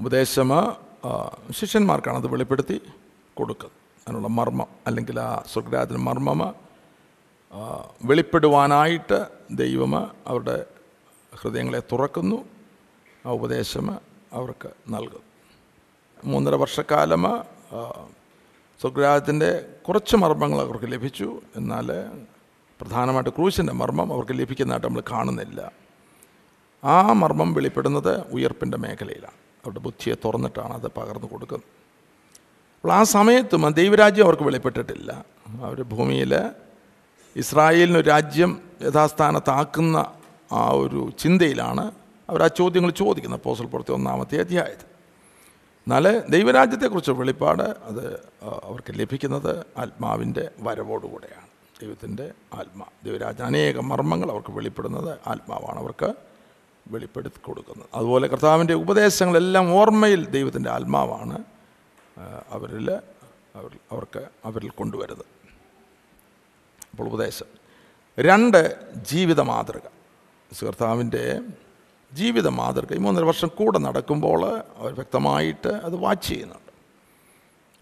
ഉപദേശം ശിഷ്യന്മാർക്കാണ് അത് വെളിപ്പെടുത്തി കൊടുക്കുക. അതിനുള്ള മർമ്മം അല്ലെങ്കിൽ ആ സ്വർഗരാജൻ മർമ്മം വെളിപ്പെടുവാനായിട്ട് ദൈവം അവരുടെ ഹൃദയങ്ങളെ തുറക്കുന്നു. ആ ഉപദേശം അവർക്ക് നൽകുന്നു മൂന്നര വർഷക്കാലം സ്വർഗരാജത്തിന്റെ കുറച്ച് മർമ്മങ്ങൾ അവർക്ക് ലഭിച്ചു. എന്നാൽ പ്രധാനമായിട്ട് ക്രൂശിന്റെ മർമ്മം അവർക്ക് ലഭിക്കുന്നതായിട്ട് നമ്മൾ കാണുന്നില്ല. ആ മർമ്മം വെളിപ്പെടുന്നത് ഉയർപ്പിന്റെ മേഖലയിലാണ്. അവരുടെ ബുദ്ധിയെ തുറന്നിട്ടാണ് അത് പകർന്നു കൊടുക്കുന്നത്. അപ്പോൾ ആ സമയത്തും ദൈവരാജ്യം അവർക്ക് വെളിപ്പെട്ടിട്ടില്ല. അവർ ഭൂമിയിൽ ഇസ്രായേലിന് ഒരു രാജ്യം യഥാസ്ഥാനത്താക്കുന്ന ആ ഒരു ചിന്തയിലാണ് അവർ ആ ചോദ്യങ്ങൾ ചോദിക്കുന്നത്. പോസൽ പുറത്തെ ഒന്നാമത്തെ അധ്യായത്തിൽ. എന്നാൽ ദൈവരാജ്യത്തെക്കുറിച്ച് വെളിപ്പാട് അത് അവർക്ക് ലഭിക്കുന്നത് ആത്മാവിന്റെ വരവോടുകൂടെയാണ്. ദൈവത്തിന്റെ ആത്മാ ദൈവരാജ്യ അനേക മർമ്മങ്ങൾ അവർക്ക് വെളിപ്പെടുന്നത് ആത്മാവാണ് അവർക്ക് വെളിപ്പെടുത്തി കൊടുക്കുന്നത്. അതുപോലെ കർത്താവിന്റെ ഉപദേശങ്ങളെല്ലാം ഓർമ്മയിൽ ദൈവത്തിന്റെ ആത്മാവാണ് അവരിൽ അവർ അവർക്ക് അവരിൽ കൊണ്ടുവരുന്നത്. അപ്പോൾ ഉപദേശം. രണ്ട് ജീവിത മാതൃക. കർത്താവിന്റെ ജീവിത മാതൃക ഈ മൂന്നര വർഷം കൂടെ നടക്കുമ്പോൾ അവർ വ്യക്തമായിട്ട് അത് വാച്ച് ചെയ്യുന്നുണ്ട്.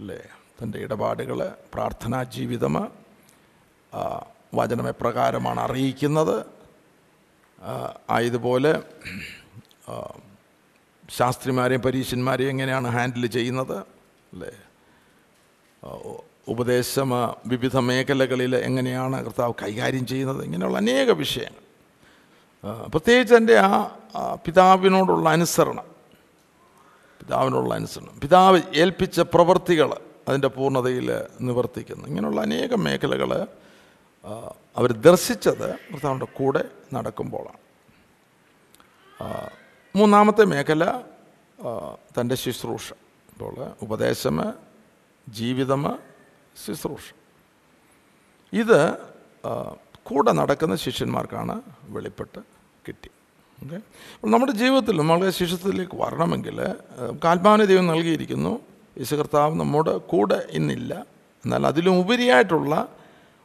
അല്ലേ? തന്റെ ഇടപാടുകൾ പ്രാർത്ഥനാ ജീവിതം വചനമെപ്രകാരമാണ് അറിയിക്കുന്നത് ആയതുപോലെ ശാസ്ത്രിമാരെയും പരീശന്മാരെയും എങ്ങനെയാണ് ഹാൻഡിൽ ചെയ്യുന്നത് അല്ലേ? ഉപദേശം വിവിധ മേഖലകളിൽ എങ്ങനെയാണ് കർത്താവ് കൈകാര്യം ചെയ്യുന്നത് ഇങ്ങനെയുള്ള അനേക വിഷയങ്ങൾ. പ്രത്യേകിച്ച് എന്റെ ആ പിതാവിനോടുള്ള അനുസരണം പിതാവിനോടുള്ള അനുസരണം പിതാവ് ഏൽപ്പിച്ച പ്രവൃത്തികൾ അതിന്റെ പൂർണതയിൽ നിവർത്തിക്കുന്നു ഇങ്ങനെയുള്ള അനേകം മേഖലകൾ അവർ ദർശിച്ചത് കർത്താവിന്റെ കൂടെ നടക്കുമ്പോഴാണ് മൂന്നാമത്തെ മേഖല തന്റെ ശുശ്രൂഷ. ഇപ്പോൾ ഉപദേശം ജീവിതം ശുശ്രൂഷ. ഇത് കൂടെ നടക്കുന്ന ശിഷ്യന്മാർക്കാണ് വെളിപ്പെട്ട് കിട്ടി. ഓക്കെ? നമ്മുടെ ജീവിതത്തിൽ നമ്മളെ ശിഷ്യത്വത്തിലേക്ക് വരണമെങ്കിൽ കാൽമാന ദൈവം നൽകിയിരിക്കുന്നു യേശു കർത്താവ് നമ്മുടെ കൂടെ ഇന്നില്ല. എന്നാൽ അതിലും ഉപരിയായിട്ടുള്ള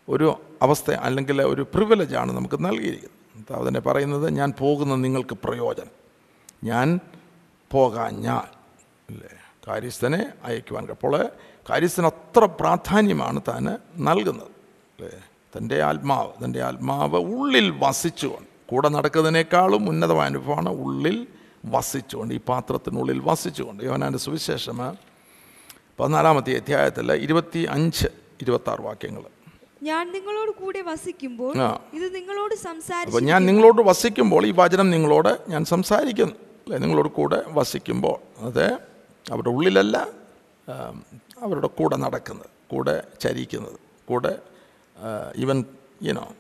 ഒരു അവസ്ഥ അല്ലെങ്കിൽ ഒരു പ്രിവിലേജാണ് നമുക്ക് നൽകിയിരിക്കുന്നത്. അതിനെ പറയുന്നത് ഞാൻ പോകുന്ന നിങ്ങൾക്ക് പ്രയോജനം. ഞാൻ പോകാൻ ഞാൻ അല്ലേ? കാര്യസ്ഥനെ അയക്കുവാൻ അപ്പോൾ കാര്യസ്ഥന് അത്ര പ്രാധാന്യമാണ് താൻ നൽകുന്നത് അല്ലേ? തന്റെ ആത്മാവ് തന്റെ ആത്മാവ് ഉള്ളിൽ വസിച്ചുകൊണ്ട് കൂടെ നടക്കുന്നതിനേക്കാളും ഉന്നതമായ അനുഭവമാണ് ഉള്ളിൽ വസിച്ചുകൊണ്ട് ഈ പാത്രത്തിനുള്ളിൽ വസിച്ചുകൊണ്ട്. യോനാന്റെ സുവിശേഷം പതിനാലാമത്തെ അധ്യായത്തിൽ ഇരുപത്തി അഞ്ച് ഇരുപത്താറ് വാക്യങ്ങൾ. ഞാൻ നിങ്ങളോട് കൂടെ വസിക്കുമ്പോൾ ഇത് നിങ്ങളോട് സംസാരിക്കും ഞാൻ നിങ്ങളോട് വസിക്കുമ്പോൾ ഈ വചനം നിങ്ങളോട് ഞാൻ സംസാരിക്കുന്നു. അല്ലേ? നിങ്ങളോട് കൂടെ വസിക്കുമ്പോൾ. അത്? അവരുടെ ഉള്ളിലല്ല അവരുടെ കൂടെ നടക്കുന്നത് കൂടെ ചരിക്കുന്നത് കൂടെ ഇവൻ യുനോ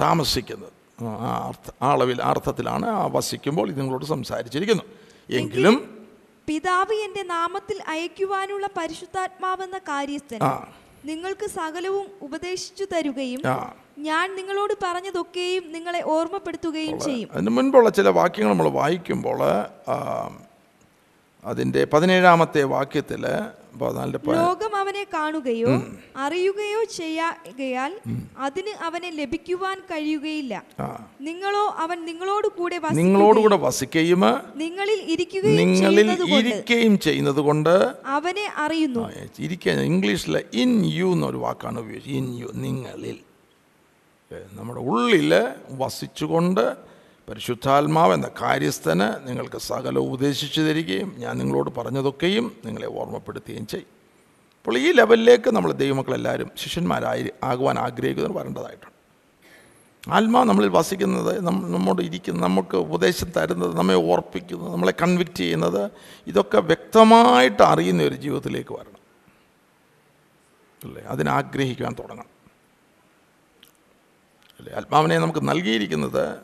താമസിക്കുന്നത്. ആ അർത്ഥ ആ അളവിൽ അർത്ഥത്തിലാണ് ആ വസിക്കുമ്പോൾ ഇത് നിങ്ങളോട് സംസാരിച്ചിരിക്കുന്നു. എങ്കിലും പിതാവ് എന്റെ നാമത്തിൽ അയക്കുവാനുള്ള പരിശുദ്ധാത്മാവെന്ന ആ. നിങ്ങൾക്ക് സകലവും ഉപദേശിച്ചു തരുകയും ഞാൻ നിങ്ങളോട് പറഞ്ഞതൊക്കെയും നിങ്ങളെ ഓർമ്മപ്പെടുത്തുകയും ചെയ്യും. അതിന് മുൻപുള്ള ചില വാക്യങ്ങൾ നമ്മൾ വായിക്കുമ്പോൾ അതിന്റെ പതിനേഴാമത്തെ വാക്യത്തിൽ ലോകം അവനെ കാണുകയോ അറിയുകയോ ചെയ്യാൽ അതിന് അവനെ ലഭിക്കുവാൻ കഴിയുകയില്ല. നിങ്ങളോ അവൻ നിങ്ങളോട് കൂടെ നിങ്ങളോട് കൂടെ വസിക്കുകയും നിങ്ങളിൽ ഇരിക്കുകയും നിങ്ങളിൽ ഇരിക്കുകയും ചെയ്യുന്നത് കൊണ്ട് അവനെ അറിയുന്നു. ഇരിക്കുക ഇംഗ്ലീഷിലെ ഇൻ യു എന്നൊരു വാക്കാണ് ഉപയോഗിച്ചത്. ഇൻ യു നിങ്ങളിൽ. നമ്മുടെ ഉള്ളിൽ വസിച്ചുകൊണ്ട് പരിശുദ്ധാത്മാവ് എന്ന കാര്യസ്ഥന് നിങ്ങൾക്ക് സകല ഉപദേശിച്ചു തരികയും ഞാൻ നിങ്ങളോട് പറഞ്ഞതൊക്കെയും നിങ്ങളെ ഓർമ്മപ്പെടുത്തുകയും ചെയ്യും. അപ്പോൾ ഈ ലെവലിലേക്ക് നമ്മൾ ദൈവമക്കളെല്ലാവരും ശിഷ്യന്മാരായി ആകുവാൻ ആഗ്രഹിക്കുന്നവർ വരേണ്ടതായിട്ടുണ്ട്. ആത്മാവ് നമ്മളിൽ വസിക്കുന്നത് നമ്മോട് ഇരിക്കുന്നത് നമുക്ക് ഉപദേശം തരുന്നത് നമ്മെ ഓർപ്പിക്കുന്നത് നമ്മളെ കൺവിക്റ്റ് ചെയ്യുന്നത് ഇതൊക്കെ വ്യക്തമായിട്ട് അറിയുന്ന ഒരു ജീവിതത്തിലേക്ക് വരണം. അല്ലേ? അതിനാഗ്രഹിക്കുവാൻ തുടങ്ങണം. അല്ലേ? ആത്മാവിനെ നമുക്ക് നൽകിയിരിക്കുന്നത്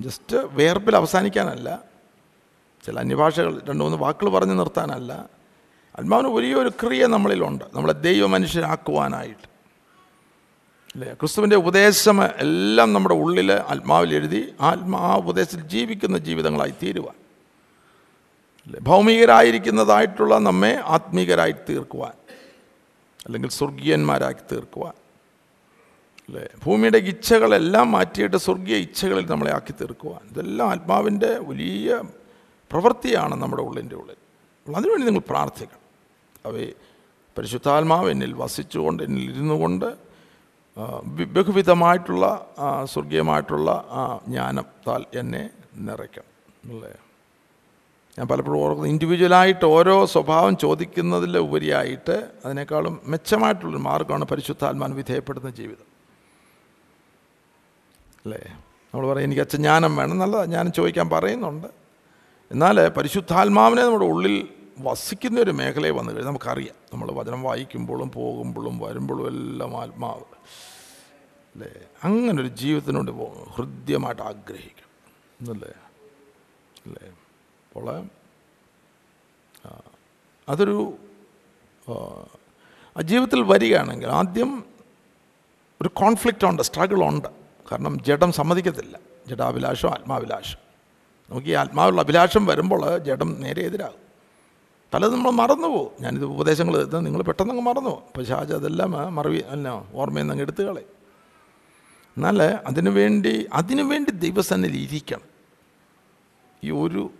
ജസ്റ്റ് വേർപ്പിൽ അവസാനിക്കാനല്ല ചില അന്യഭാഷകൾ രണ്ട് മൂന്ന് വാക്കുകൾ പറഞ്ഞു നിർത്താനല്ല. ആത്മാവിന് വലിയൊരു ക്രിയ നമ്മളിലുണ്ട്. നമ്മളെ ദൈവ മനുഷ്യരാക്കുവാനായിട്ട് അല്ലേ? ക്രിസ്തുവിന്റെ ഉപദേശം എല്ലാം നമ്മുടെ ഉള്ളിൽ ആത്മാവിൽ എഴുതി ആത്മാ ആ ഉപദേശത്തിൽ ജീവിക്കുന്ന ജീവിതങ്ങളായി തീരുവാൻ. അല്ലേ? ഭൗമികരായിരിക്കുന്നതായിട്ടുള്ള നമ്മെ ആത്മീകരായി തീർക്കുവാൻ. അല്ലെങ്കിൽ സ്വർഗീയന്മാരാക്കി തീർക്കുവാൻ. അല്ലേ? ഭൂമിയുടെ ഇച്ഛകളെല്ലാം മാറ്റിയിട്ട് സ്വർഗീയ ഇച്ഛകളിൽ നമ്മളെ ആക്കി തീർക്കുവാൻ ഇതെല്ലാം ആത്മാവിന്റെ വലിയ പ്രവൃത്തിയാണ് നമ്മുടെ ഉള്ളിന്റെ ഉള്ളിൽ. അതിനുവേണ്ടി നിങ്ങൾ പ്രാർത്ഥിക്കണം. അവയെ പരിശുദ്ധാത്മാവ് എന്നിൽ വസിച്ചുകൊണ്ട് എന്നിൽ ഇരുന്നു കൊണ്ട് ബഹുവിധമായിട്ടുള്ള സ്വർഗീയമായിട്ടുള്ള ആ ജ്ഞാനത്താൽ എന്നെ നിറയ്ക്കണം. അല്ലേ? ഞാൻ പലപ്പോഴും ഓർക്കുന്നത് ഇൻഡിവിജ്വലായിട്ട് ഓരോ സ്വഭാവം ചോദിക്കുന്നതിൽ ഉപരിയായിട്ട് അതിനേക്കാളും മെച്ചമായിട്ടുള്ളൊരു മാർഗമാണ് പരിശുദ്ധാത്മാൻ വിധേയപ്പെടുന്ന ജീവിതം. അല്ലേ? നമ്മൾ പറയും എനിക്ക് അച്ഛൻ ജ്ഞാനം വേണം. നല്ല ജ്ഞാനം ചോദിക്കാൻ പറയുന്നുണ്ട്. എന്നാൽ പരിശുദ്ധാത്മാവിനെ നമ്മുടെ ഉള്ളിൽ വസിക്കുന്ന ഒരു മേഖലയിൽ വന്നു കഴിഞ്ഞാൽ നമുക്കറിയാം നമ്മൾ വചനം വായിക്കുമ്പോഴും പോകുമ്പോഴും വരുമ്പോഴും എല്ലാം ആത്മാവ്. അല്ലേ? അങ്ങനൊരു ജീവിതത്തിനോട് ഹൃദ്യമായിട്ട് ആഗ്രഹിക്കും. എന്നല്ലേ അല്ലേ? അപ്പോൾ അതൊരു ജീവിതത്തിൽ വരികയാണെങ്കിൽ ആദ്യം ഒരു കോൺഫ്ലിക്റ്റ് ഉണ്ട് സ്ട്രഗിൾ ഉണ്ട്. കാരണം ജഡം സമ്മതിക്കത്തില്ല. ജഡാഭിലാഷം ആത്മാഭിലാഷം. നമുക്ക് ഈ ആത്മാവിലുള്ള അഭിലാഷം വരുമ്പോൾ ജഡം നേരെ എതിരാകും. തല നമ്മൾ മറന്നു പോകും. ഞാനിത് ഉപദേശങ്ങൾ എത്തുന്നത് നിങ്ങൾ പെട്ടെന്ന് മറന്നു പോകും. അപ്പോൾ പക്ഷേ അതെല്ലാം മറവി അല്ല ഓർമ്മയിൽ നിന്ന് എടുത്തു കളയും. എന്നാൽ അതിനു വേണ്ടി അതിനു വേണ്ടി ദൈവസന്നിധി ഇരിക്കണം. ഈ ഒരു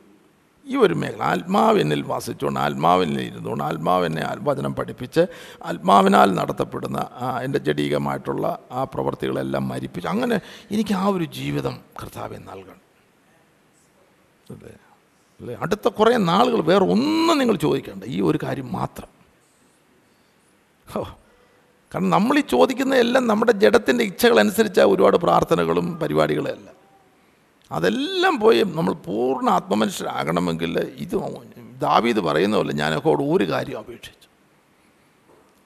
ഈ ഒരു മേഖല ആത്മാവെന്നിൽ വാസിച്ചുകൊണ്ട് ആത്മാവിനിൽ ഇരുന്നുകൊണ്ട് ആത്മാവിനെ വചനം പഠിപ്പിച്ച് ആത്മാവിനാൽ നടത്തപ്പെടുന്ന എന്റെ ജഡീകമായിട്ടുള്ള ആ പ്രവൃത്തികളെല്ലാം മരിപ്പിച്ച് അങ്ങനെ എനിക്ക് ആ ഒരു ജീവിതം കർത്താവെ നൽകണം. അല്ലേ? അല്ലേ? അടുത്ത കുറേ നാളുകൾ വേറെ ഒന്നും നിങ്ങൾ ചോദിക്കേണ്ട. ഈ ഒരു കാര്യം മാത്രം. ഓ കാരണം നമ്മൾ ഈ ചോദിക്കുന്ന എല്ലാം നമ്മുടെ ജഡത്തിന്റെ ഇച്ഛകളനുസരിച്ച ഒരുപാട് പ്രാർത്ഥനകളും പരിപാടികളും എല്ലാം. അതെല്ലാം പോയി നമ്മൾ പൂർണ ആത്മമനുഷ്യരാകണമെങ്കിൽ ഇത് ദാവീത് പറയുന്ന പോലെ ഞാനൊക്കെ ഒരു കാര്യം അപേക്ഷിച്ചു.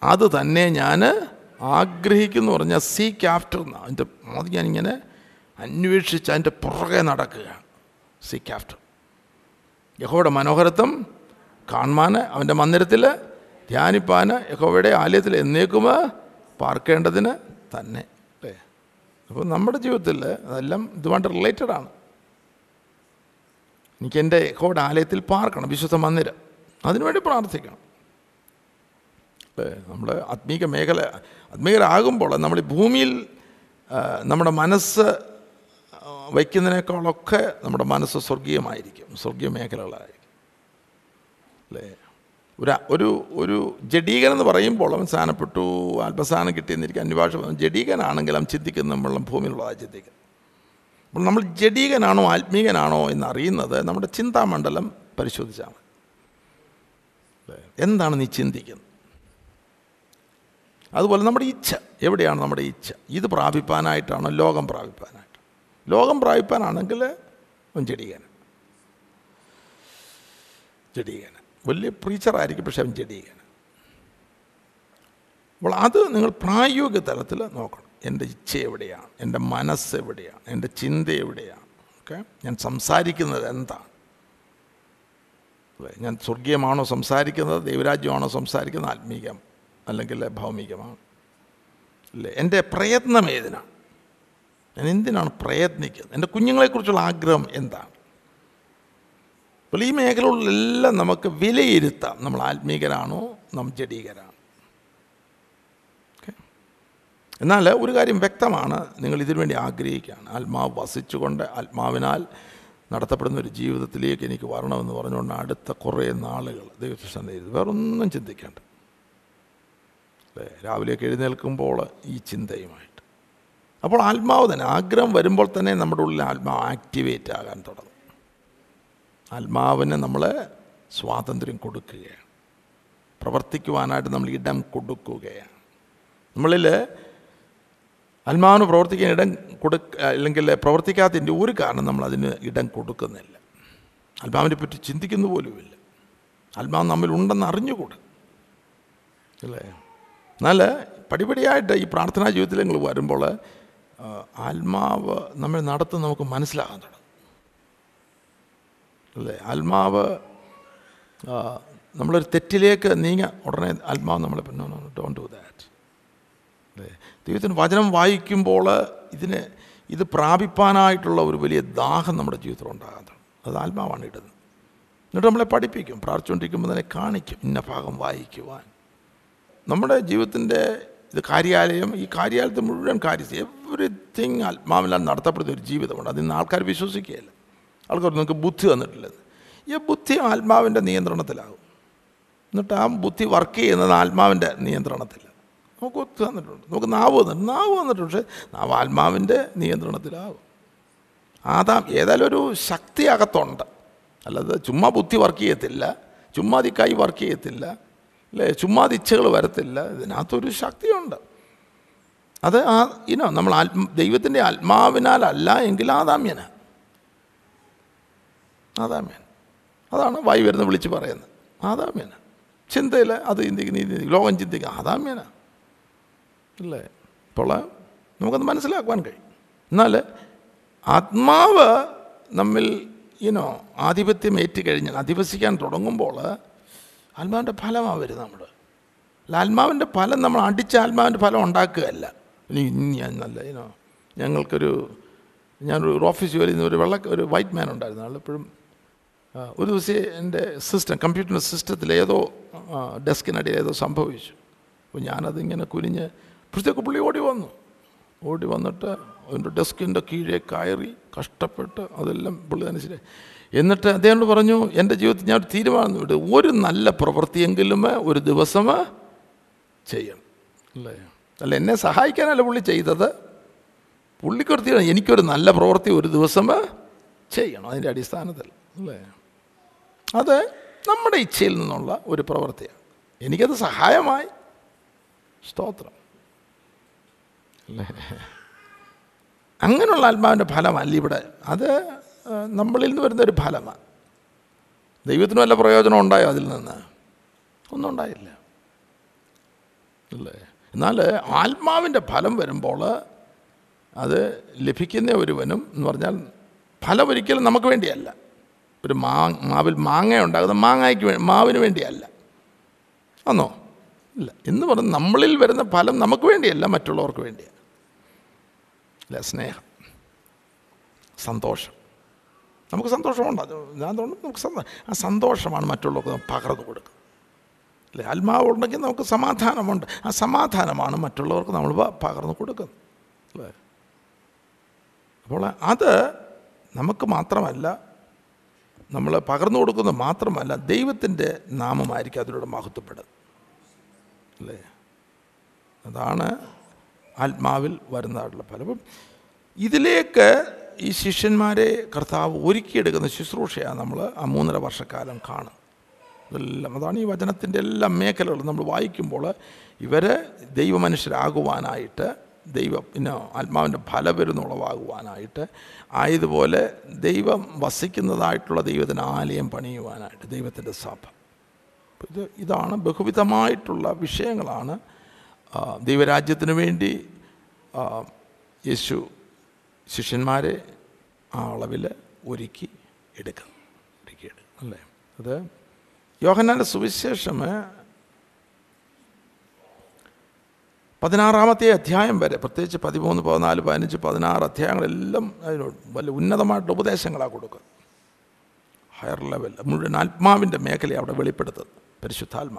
അത് തന്നെ ഞാൻ ആഗ്രഹിക്കുന്നു പറഞ്ഞാൽ സീക്ക് ആഫ്റ്റർ എന്ന് അതിന്റെ അത് ഞാനിങ്ങനെ അന്വേഷിച്ച് അതിന്റെ പുറകെ നടക്കുകയാണ്. സീ ആഫ്റ്റർ യഹോയുടെ മനോഹരത്വം കാണുവാൻ അവന്റെ മന്ദിരത്തിൽ ധ്യാനിപ്പാൻ യഹോവയുടെ ആലയത്തിൽ എന്നേക്കുമ്പോൾ പാർക്കേണ്ടതിന് തന്നെ. അപ്പോൾ നമ്മുടെ ജീവിതത്തിൽ അതെല്ലാം ഇതുമായിട്ട് റിലേറ്റഡ് ആണ്. എനിക്ക് എന്റെ ഹോഡ് ആലയത്തിൽ പാർക്കണം വിശുദ്ധ മന്ദിരം. അതിനുവേണ്ടി പ്രാർത്ഥിക്കണം. അല്ലേ? നമ്മൾ ആത്മീക മേഖല ആത്മീകരാകുമ്പോൾ നമ്മൾ ഈ ഭൂമിയിൽ നമ്മുടെ മനസ്സ് വയ്ക്കുന്നതിനേക്കാളൊക്കെ നമ്മുടെ മനസ്സ് സ്വർഗീയമായിരിക്കും സ്വർഗീയ മേഖലകളായിരിക്കും. അല്ലേ? ഒരു ഒരു ഒരു ജഡീകൻ എന്ന് പറയുമ്പോൾ അവൻ സ്ഥാനപ്പെട്ടു അല്പസ്ഥാനം കിട്ടിയെന്നിരിക്കും വന്നു ജഡീകനാണെങ്കിൽ അവൻ ചിന്തിക്കുന്ന നമ്മളും ഭൂമിയിലുള്ളതാണ് ചിന്തിക്കുന്നത് അപ്പോൾ നമ്മൾ ജഡീകനാണോ ആത്മീകനാണോ എന്നറിയുന്നത് നമ്മുടെ ചിന്താമണ്ഡലം പരിശോധിച്ചാൽ മതി. എന്താണ് നീ ചിന്തിക്കുന്നത്? അതുപോലെ നമ്മുടെ ഇച്ഛ എവിടെയാണ് നമ്മുടെ ഇച്ഛ? ഇത് പ്രാപിപ്പാനായിട്ടാണോ ലോകം പ്രാപിപ്പാനായിട്ട്? ലോകം പ്രാപിപ്പാനാണെങ്കിൽ അവൻ ജഡീകൻ ജഡീകൻ വലിയ പ്രീച്ചറായിരിക്കും പക്ഷെ അവൻ ചെടിയാണ് അപ്പോൾ അത് നിങ്ങൾ പ്രായോഗിക തലത്തിൽ നോക്കണം. എന്റെ ഇച്ഛ എവിടെയാണ്? എന്റെ മനസ്സ് എവിടെയാണ്? എന്റെ ചിന്ത എവിടെയാണ്? ഓക്കെ? ഞാൻ സംസാരിക്കുന്നത് എന്താണ്? ഞാൻ സ്വർഗീയമാണോ സംസാരിക്കുന്നത്? ദൈവരാജ്യമാണോ സംസാരിക്കുന്നത്? ആത്മീകം അല്ലെങ്കിൽ ഭൗമികമാണ്. അല്ലേ? എന്റെ പ്രയത്നം ഏതിനാണ്? ഞാൻ എന്തിനാണ് പ്രയത്നിക്കുന്നത്? എന്റെ കുഞ്ഞുങ്ങളെക്കുറിച്ചുള്ള ആഗ്രഹം എന്താണ്? അപ്പോൾ ഈ മേഖലകളിലെല്ലാം നമുക്ക് വിലയിരുത്താം. നമ്മൾ ആത്മീകരാണോ? നാം ജഡീകരാണോ. എന്നാൽ ഒരു കാര്യം വ്യക്തമാണ്. നിങ്ങൾ ഇതിനു വേണ്ടി ആഗ്രഹിക്കുകയാണ്. ആത്മാവ് വസിച്ചുകൊണ്ട് ആത്മാവിനാൽ നടത്തപ്പെടുന്ന ഒരു ജീവിതത്തിലേക്ക് എനിക്ക് വരണമെന്ന് പറഞ്ഞുകൊണ്ട് അടുത്ത കുറേ നാളുകൾ ദൈവശിഷ്ടം ചെയ്തു വേറൊന്നും ചിന്തിക്കേണ്ട. അല്ലേ? രാവിലെ എഴുന്നേൽക്കുമ്പോൾ ഈ ചിന്തയുമായിട്ട്. അപ്പോൾ ആത്മാവ് തന്നെ ആഗ്രഹം വരുമ്പോൾ തന്നെ നമ്മുടെ ഉള്ളിൽ ആത്മാവ് ആക്ടിവേറ്റ് ആകാൻ തുടങ്ങും. ആത്മാവിന് നമ്മൾ സ്വാതന്ത്ര്യം കൊടുക്കുകയാണ്. പ്രവർത്തിക്കുവാനായിട്ട് നമ്മൾ ഇടം കൊടുക്കുകയാണ്. നമ്മളിൽ ആത്മാവിന് പ്രവർത്തിക്കാൻ ഇടം കൊടുക്ക അല്ലെങ്കിൽ പ്രവർത്തിക്കാത്തതിന്റെ ഒരു കാരണം നമ്മൾ അതിന് ഇടം കൊടുക്കുന്നില്ല. ആത്മാവിനെ പറ്റി ചിന്തിക്കുന്ന പോലുമില്ല ആത്മാവ് നമ്മിൽ ഉണ്ടെന്ന് അറിഞ്ഞുകൂട. അല്ലേ? എന്നാൽ പടിപടിയായിട്ട് ഈ പ്രാർത്ഥനാ ജീവിതത്തിൽ നിങ്ങൾ വരുമ്പോൾ ആത്മാവ് നമ്മൾ നടത്തുന്ന നമുക്ക് മനസ്സിലാകാൻ തുടങ്ങും. അല്ലേ? ആത്മാവ് നമ്മളൊരു തെറ്റിലേക്ക് നീങ്ങ ഉടനെ ആത്മാവ് നമ്മളെ ഡോണ്ട് ഡു ദാറ്റ് അല്ലേ? ദൈവത്തിന് വചനം വായിക്കുമ്പോൾ ഇതിനെ ഇത് പ്രാപിപ്പാനായിട്ടുള്ള ഒരു വലിയ ദാഹം നമ്മുടെ ജീവിതത്തിൽ ഉണ്ടാകാൻ തുടങ്ങും അത് ആത്മാവാണ് ഇടുന്നത്. എന്നിട്ട് നമ്മളെ പഠിപ്പിക്കും പ്രാർത്ഥിച്ചുകൊണ്ടിരിക്കുമ്പോൾ തന്നെ കാണിക്കും ഇന്ന ഭാഗം വായിക്കുവാൻ. നമ്മുടെ ജീവിതത്തിന്റെ ഇത് കാര്യാലയം ഈ കാര്യാലയത്തിൽ മുഴുവൻ കാര്യം എവറിത്തിങ് ആത്മാവിലാൽ നടത്തപ്പെടുന്ന ഒരു ജീവിതമുണ്ട്. നിന്ന് ആൾക്കാർ വിശ്വസിക്കുകയില്ല. ആൾക്കാർ നിങ്ങൾക്ക് ബുദ്ധി തന്നിട്ടില്ലെന്ന് ഈ ബുദ്ധി ആത്മാവിന്റെ നിയന്ത്രണത്തിലാകും. എന്നിട്ട് ആ ബുദ്ധി വർക്ക് ചെയ്യുന്നത് ആത്മാവിന്റെ നിയന്ത്രണത്തിൽ നമുക്ക് ഒത്തു തന്നിട്ടുണ്ട്. നമുക്ക് നാവ് തന്നിട്ടുണ്ട് നാവ് തന്നിട്ടുണ്ട് പക്ഷേ നാവ് ആത്മാവിന്റെ നിയന്ത്രണത്തിലാവും ആദാം ഏതായാലും ഒരു ശക്തി അകത്തുണ്ട്. അല്ലാതെ ചുമ്മാ ബുദ്ധി വർക്ക് ചെയ്യത്തില്ല. ചുമ്മാതി കൈ വർക്ക് ചെയ്യത്തില്ല. അല്ലേ? ചുമ്മാതി ഇച്ഛകൾ വരത്തില്ല. ഇതിനകത്തൊരു ശക്തിയുണ്ട്. അത് ആ ഇനോ നമ്മൾ ആത്മ ദൈവത്തിന്റെ ആത്മാവിനാലല്ല എങ്കിൽ ആദാമ്യന. ആദാമ്യൻ അതാണ് വായി വരുന്ന വിളിച്ച് പറയുന്നത്. ആദാമേന ചിന്തയിൽ അത് ചിന്തിക്കുന്ന. ലോകം ചിന്തിക്കുക. ആദാമേന അല്ലേ? അപ്പോൾ നമുക്കത് മനസ്സിലാക്കുവാൻ കഴിയും. എന്നാൽ ആത്മാവ് നമ്മിൽ ഇനോ ആധിപത്യം ഏറ്റുകഴിഞ്ഞാൽ അധിവസിക്കാൻ തുടങ്ങുമ്പോൾ ആത്മാവിന്റെ ഫലമാണ് വരുന്നത് നമ്മൾ അല്ല ആത്മാവിന്റെ ഫലം നമ്മൾ അടിച്ച ആത്മാവിന്റെ ഫലം ഉണ്ടാക്കുകയല്ല. ഞാൻ നല്ല ഇനോ ഞങ്ങൾക്കൊരു ഞാനൊരു ഓഫീസ് ജോലി ഒരു വെള്ള ഒരു വൈറ്റ് മാൻ ഉണ്ടായിരുന്നു. ആൾ എപ്പോഴും ആ, ഒരു ദിവസം എന്റെ സിസ്റ്റം കമ്പ്യൂട്ടറിന്റെ സിസ്റ്റത്തിൽ ഏതോ ഡെസ്കിനടിയിൽ ഏതോ സംഭവിച്ചു. അപ്പോൾ ഞാനതിങ്ങനെ കുനിഞ്ഞ് പുറത്തേക്ക് പുള്ളി ഓടി വന്നു. ഓടി വന്നിട്ട് അതിന്റെ ഡെസ്കിന്റെ കീഴേ കയറി കഷ്ടപ്പെട്ട് അതെല്ലാം പുള്ളി അനുസരിച്ച് എന്നിട്ട് അദ്ദേഹം പറഞ്ഞു എന്റെ ജീവിതത്തിൽ ഞാൻ ഒരു തീരുമാനം വിട്ടു ഒരു നല്ല പ്രവൃത്തിയെങ്കിലും ഒരു ദിവസം ചെയ്യണം. അല്ലേ? അല്ല എന്നെ സഹായിക്കാനല്ല പുള്ളി ചെയ്തത്? പുള്ളിക്കൊരു തീരുമാനം എനിക്കൊരു നല്ല പ്രവൃത്തി ഒരു ദിവസം ചെയ്യണം അതിന്റെ അടിസ്ഥാനത്തിൽ. അല്ലേ? അത് നമ്മുടെ ഇച്ഛയിൽ നിന്നുള്ള ഒരു പ്രവൃത്തിയാണ്. എനിക്കത് സഹായമായി. സ്തോത്രം. അല്ലേ? അങ്ങനെയുള്ള ആത്മാവിന്റെ ഫലമല്ല ഇവിടെ. അത് നമ്മളിൽ നിന്ന് വരുന്ന ഒരു ഫലമാണ്. ദൈവത്തിന് വല്ല പ്രയോജനം ഉണ്ടായോ അതിൽ നിന്ന്? ഒന്നും ഉണ്ടായില്ല. അല്ലേ? എന്നാൽ ആത്മാവിന്റെ ഫലം വരുമ്പോൾ അത് ലഭിക്കുന്ന ഒരുവനും എന്ന് പറഞ്ഞാൽ ഫലം ഒരിക്കലും നമുക്ക് വേണ്ടിയല്ല. ഒരു മാ മാവിൽ മാങ്ങ ഉണ്ടാകുന്ന മാങ്ങയ്ക്ക് വേണ്ടി മാവിന് വേണ്ടിയല്ല. ആന്നോ? ഇല്ല. എന്ന് പറഞ്ഞ് നമ്മളിൽ വരുന്ന ഫലം നമുക്ക് വേണ്ടിയല്ല മറ്റുള്ളവർക്ക് വേണ്ടിയാണ് അല്ല സ്നേഹം. സന്തോഷം. നമുക്ക് സന്തോഷമുണ്ട്. അത് ഞാൻ തോന്നുന്നു നമുക്ക് സന്തോഷം ആ സന്തോഷമാണ് മറ്റുള്ളവർക്ക് പകർന്നു കൊടുക്കുക. അല്ലേ? ആത്മാവ് ഉണ്ടെങ്കിൽ നമുക്ക് സമാധാനമുണ്ട്. ആ സമാധാനമാണ് മറ്റുള്ളവർക്ക് നമ്മൾ പകർന്നു കൊടുക്കുന്നത്. അല്ലേ? അപ്പോൾ അത് നമുക്ക് മാത്രമല്ല നമ്മൾ പകർന്നു കൊടുക്കുന്നത് മാത്രമല്ല ദൈവത്തിന്റെ നാമമായിരിക്കും അതിലൂടെ മഹത്വപ്പെടുന്നത് അല്ലേ? അതാണ് ആത്മാവിൽ വരുന്നതായിട്ടുള്ള ഫലം. അപ്പം ഇതിലേക്ക് ഈ ശിഷ്യന്മാരെ കർത്താവ് ഒരുക്കിയെടുക്കുന്ന ശുശ്രൂഷയാണ് നമ്മൾ ആ മൂന്നര വർഷക്കാലം കാണും ഇതെല്ലാം അതാണ് ഈ വചനത്തിന്റെ എല്ലാ മേഖലകളും നമ്മൾ വായിക്കുമ്പോൾ ഇവരെ ദൈവമനുഷ്യരാകുവാനായിട്ട് ദൈവ പിന്നെ ആത്മാവിന്റെ ഫലപെരുന്നുളവാകുവാനായിട്ട് ആയതുപോലെ ദൈവം വസിക്കുന്നതായിട്ടുള്ള ദൈവത്തിന് ആലയം പണിയുവാനായിട്ട് ദൈവത്തിന്റെ സഭ. ഇത് ഇതാണ് ബഹുവിധമായിട്ടുള്ള വിഷയങ്ങളാണ് ദൈവരാജ്യത്തിന് വേണ്ടി യേശു ശിഷ്യന്മാരെ ആ അളവിൽ ഒരുക്കി എടുക്കുന്നു. ഒരുക്കിയെടുക്കും അല്ലേ? അത് യോഹന്നാന്റെ സുവിശേഷം പതിനാറാമത്തെ അധ്യായം വരെ പ്രത്യേകിച്ച് പതിമൂന്ന് പതിനാല് പതിനഞ്ച് പതിനാറ് അധ്യായങ്ങളെല്ലാം അതിനോട് വലിയ ഉന്നതമായിട്ടുള്ള ഉപദേശങ്ങളാണ് കൊടുക്കുക. ഹയർ ലെവൽ മുഴുവൻ ആത്മാവിന്റെ മേഖലയെ അവിടെ വെളിപ്പെടുത്തുന്നത് പരിശുദ്ധാത്മ.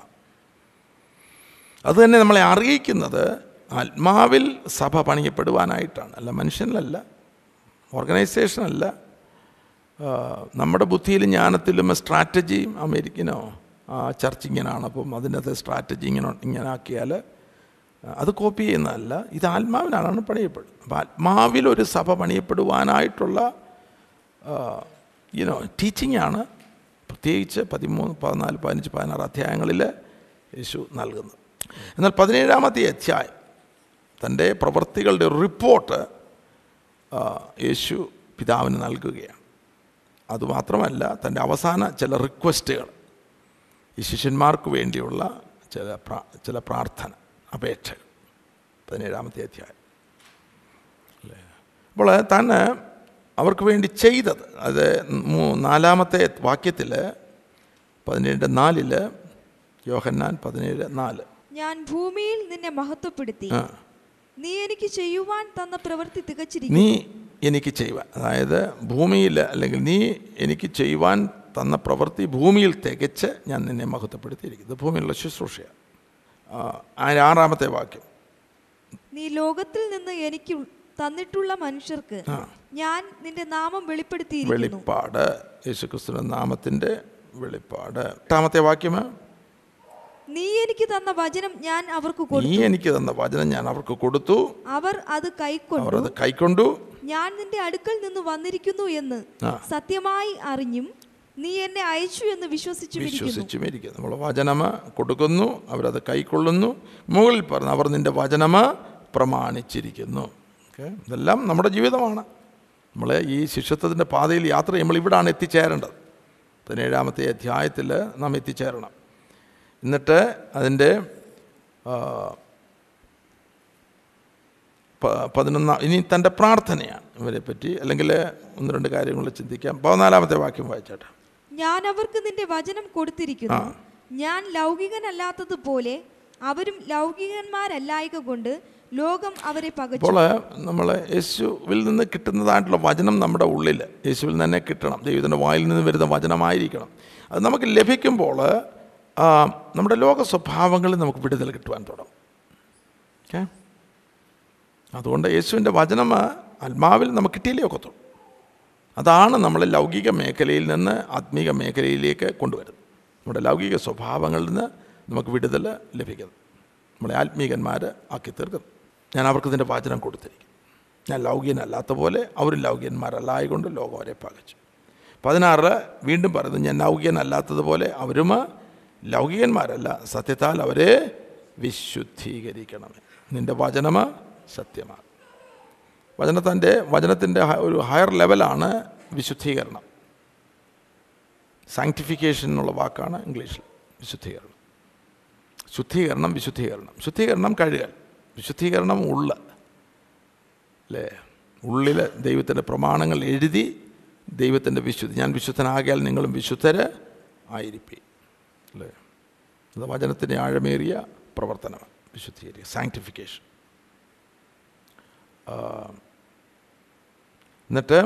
അതുതന്നെ നമ്മളെ അറിയിക്കുന്നത് ആത്മാവിൽ സഭ പണിയപ്പെടുവാനായിട്ടാണ്. അല്ല മനുഷ്യനിലല്ല ഓർഗനൈസേഷനല്ല നമ്മുടെ ബുദ്ധിയിലും ജ്ഞാനത്തിലും സ്ട്രാറ്റജിയും അമേരിക്കനോ ചർച്ച് ഇങ്ങനെയാണ് അപ്പം അതിനകത്ത് സ്ട്രാറ്റജി ഇങ്ങനെ ഇങ്ങനെ ആക്കിയാൽ അത് കോപ്പി ചെയ്യുന്നതല്ല. ഇത് ആത്മാവിനാണ് പണിയപ്പെടുന്നത്. അപ്പോൾ ആത്മാവിൽ ഒരു സഭ പണിയപ്പെടുവാനായിട്ടുള്ള യുനോ ടീച്ചിങ് ആണ് പ്രത്യേകിച്ച് പതിമൂന്ന് പതിനാല് പതിനഞ്ച് പതിനാറ് അധ്യായങ്ങളിൽ യേശു നൽകുന്നത്. എന്നാൽ പതിനേഴാമത്തെ അധ്യായം തന്റെ പ്രവൃത്തികളുടെ റിപ്പോർട്ട് യേശു പിതാവിന് നൽകുകയാണ്. അതുമാത്രമല്ല തന്റെ അവസാന ചില റിക്വസ്റ്റുകൾ ഈ ശിഷ്യന്മാർക്ക് വേണ്ടിയുള്ള ചില ചില പ്രാർത്ഥന. അപേക്ഷകൾ പതിനേഴാമത്തെ അധ്യായം. അല്ലേ? അപ്പോൾ താൻ അവർക്ക് വേണ്ടി ചെയ്തത്. അത് നാലാമത്തെ വാക്യത്തിൽ പതിനേഴ് നാലിൽ യോഹന്നാൻ പതിനേഴ് നാല്. ഞാൻ ഭൂമിയിൽ നിന്നെ മഹത്വപ്പെടുത്തി. നീ എനിക്ക് ചെയ്യുവാൻ തന്ന പ്രവൃത്തി തികച്ചിരിക്കുന്നു. നീ എനിക്ക് ചെയ്യുവാൻ അതായത് ഭൂമിയിൽ അല്ലെങ്കിൽ നീ എനിക്ക് ചെയ്യുവാൻ തന്ന പ്രവൃത്തി ഭൂമിയിൽ തികച്ച് ഞാൻ നിന്നെ മഹത്വപ്പെടുത്തിയിരിക്കുന്നത് ഭൂമിയിലുള്ള ശുശ്രൂഷയാണ്. ആറാമത്തെ വാക്യം. നീ ലോകത്തിൽ നിന്ന് എനിക്ക് തന്നിട്ടുള്ള മനുഷ്യർക്ക് ഞാൻ നിന്റെ നാമം വെളിപ്പെടുത്തി വെളിപ്പാട്. യേശുക്രിസ്തുവിന്റെ നാമത്തിന്റെ വെളിപ്പാട്. എട്ടാമത്തെ വാക്യം. നീ എനിക്ക് തന്ന വചനം ഞാൻ അവർക്ക് നീ എനിക്ക് തന്ന വചനം ഞാൻ അവർക്ക് കൊടുത്തു. അവർ അത് കൈക്കൊണ്ടു. അവർ അത് കൈക്കൊണ്ടു. ഞാൻ നിന്റെ അടുക്കൽ നിന്ന് വന്നിരിക്കുന്നു എന്ന് സത്യമായി അറിഞ്ഞും നീ എന്നെ അയച്ചു എന്ന് വിശ്വസിച്ചുമിരിക്കുന്നു. നമ്മൾ വചനമ കൊടുക്കുന്നു അവരത് കൈക്കൊള്ളുന്നു. മുകളിൽ പറഞ്ഞു അവർ നിന്റെ വചനമ പ്രമാണിച്ചിരിക്കുന്നു. ഓക്കെ? ഇതെല്ലാം നമ്മുടെ ജീവിതമാണ്. നമ്മളെ ഈ ശിഷ്യത്വത്തിന്റെ പാതയിൽ യാത്ര നമ്മൾ ഇവിടാണ് എത്തിച്ചേരേണ്ടത്. പതിനേഴാമത്തെ അധ്യായത്തിൽ നാം എത്തിച്ചേരണം. എന്നിട്ട് അതിന്റെ പതിനൊന്നാം ഇനി തന്റെ പ്രാർത്ഥനയാണ്. ഇവരെ പറ്റി അല്ലെങ്കിൽ ഒന്ന് രണ്ട് കാര്യങ്ങൾ ചിന്തിക്കാം. പതിനാലാമത്തെ വാക്യം വായിച്ചാട്ടെ. ഞാൻ അവർക്ക് നിന്റെ വചനം കൊടുത്തിരിക്കുന്നു. ഞാൻ ലൗകികനല്ലാത്തതുപോലെ അവരും ലൗകികന്മാരല്ലായക കൊണ്ട് ലോകം അവരെ പകച്ചു. അപ്പോൾ നമ്മൾ യേശുവിൽ നിന്ന് കിട്ടുന്നതായിട്ടുള്ള വചനം നമ്മുടെ ഉള്ളിൽ യേശുവിൽ തന്നെ കിട്ടണം. ദൈവത്തിന്റെ വായിൽ നിന്ന് വരുന്ന വചനമായിരിക്കണം. അത് നമുക്ക് ലഭിക്കുമ്പോൾ നമ്മുടെ ലോക സ്വഭാവങ്ങളിൽ നമുക്ക് വിടുതൽ കിട്ടുവാൻ തുടങ്ങും. ഓക്കെ? അതുകൊണ്ട് യേശുവിന്റെ വചനം ആത്മാവിൽ നമുക്ക് കിട്ടിയില്ലേ ഒക്കത്തുള്ളൂ. അതാണ് നമ്മളെ ലൗകിക മേഖലയിൽ നിന്ന് ആത്മീക മേഖലയിലേക്ക് കൊണ്ടുവരുന്നത്. നമ്മുടെ ലൗകിക സ്വഭാവങ്ങളിൽ നിന്ന് നമുക്ക് വിടുതൽ ലഭിക്കുന്നു. നമ്മളെ ആത്മീകന്മാർ ആക്കി തീർക്കുന്നു. ഞാൻ അവർക്ക് ഇതിന്റെ വാചനം കൊടുത്തിരിക്കും ഞാൻ ലൗകികനല്ലാത്ത പോലെ അവർ ലൗകികന്മാരല്ലായകൊണ്ട് ലോകം അവരെ പകച്ചു. പതിനാറ് വീണ്ടും പറയുന്നു ഞാൻ ലൗകികനല്ലാത്തതുപോലെ അവരും ലൗകികന്മാരല്ല. സത്യത്താൽ അവരെ വിശുദ്ധീകരിക്കണമേ. നിന്റെ വചനം സത്യമാണ്. വചനത്തിന്റെ വചനത്തിന്റെ ഒരു ഹയർ ലെവലാണ് വിശുദ്ധീകരണം. സാങ്ക്ടിഫിക്കേഷൻ എന്നുള്ള വാക്കാണ് ഇംഗ്ലീഷിൽ വിശുദ്ധീകരണം. ശുദ്ധീകരണം വിശുദ്ധീകരണം. ശുദ്ധീകരണം കഴുകൽ. വിശുദ്ധീകരണം ഉള്ള അല്ലേ ഉള്ളിൽ ദൈവത്തിന്റെ പ്രമാണങ്ങൾ എഴുതി ദൈവത്തിന്റെ വിശുദ്ധി. ഞാൻ വിശുദ്ധനാകിയാൽ നിങ്ങളും വിശുദ്ധര് ആയിരിപ്പി അല്ലേ അത് വചനത്തിന്റെ ആഴമേറിയ പ്രവർത്തനമാണ് വിശുദ്ധീകരിക്കുക. സാങ്ക്ടിഫിക്കേഷൻ എന്നിട്ട്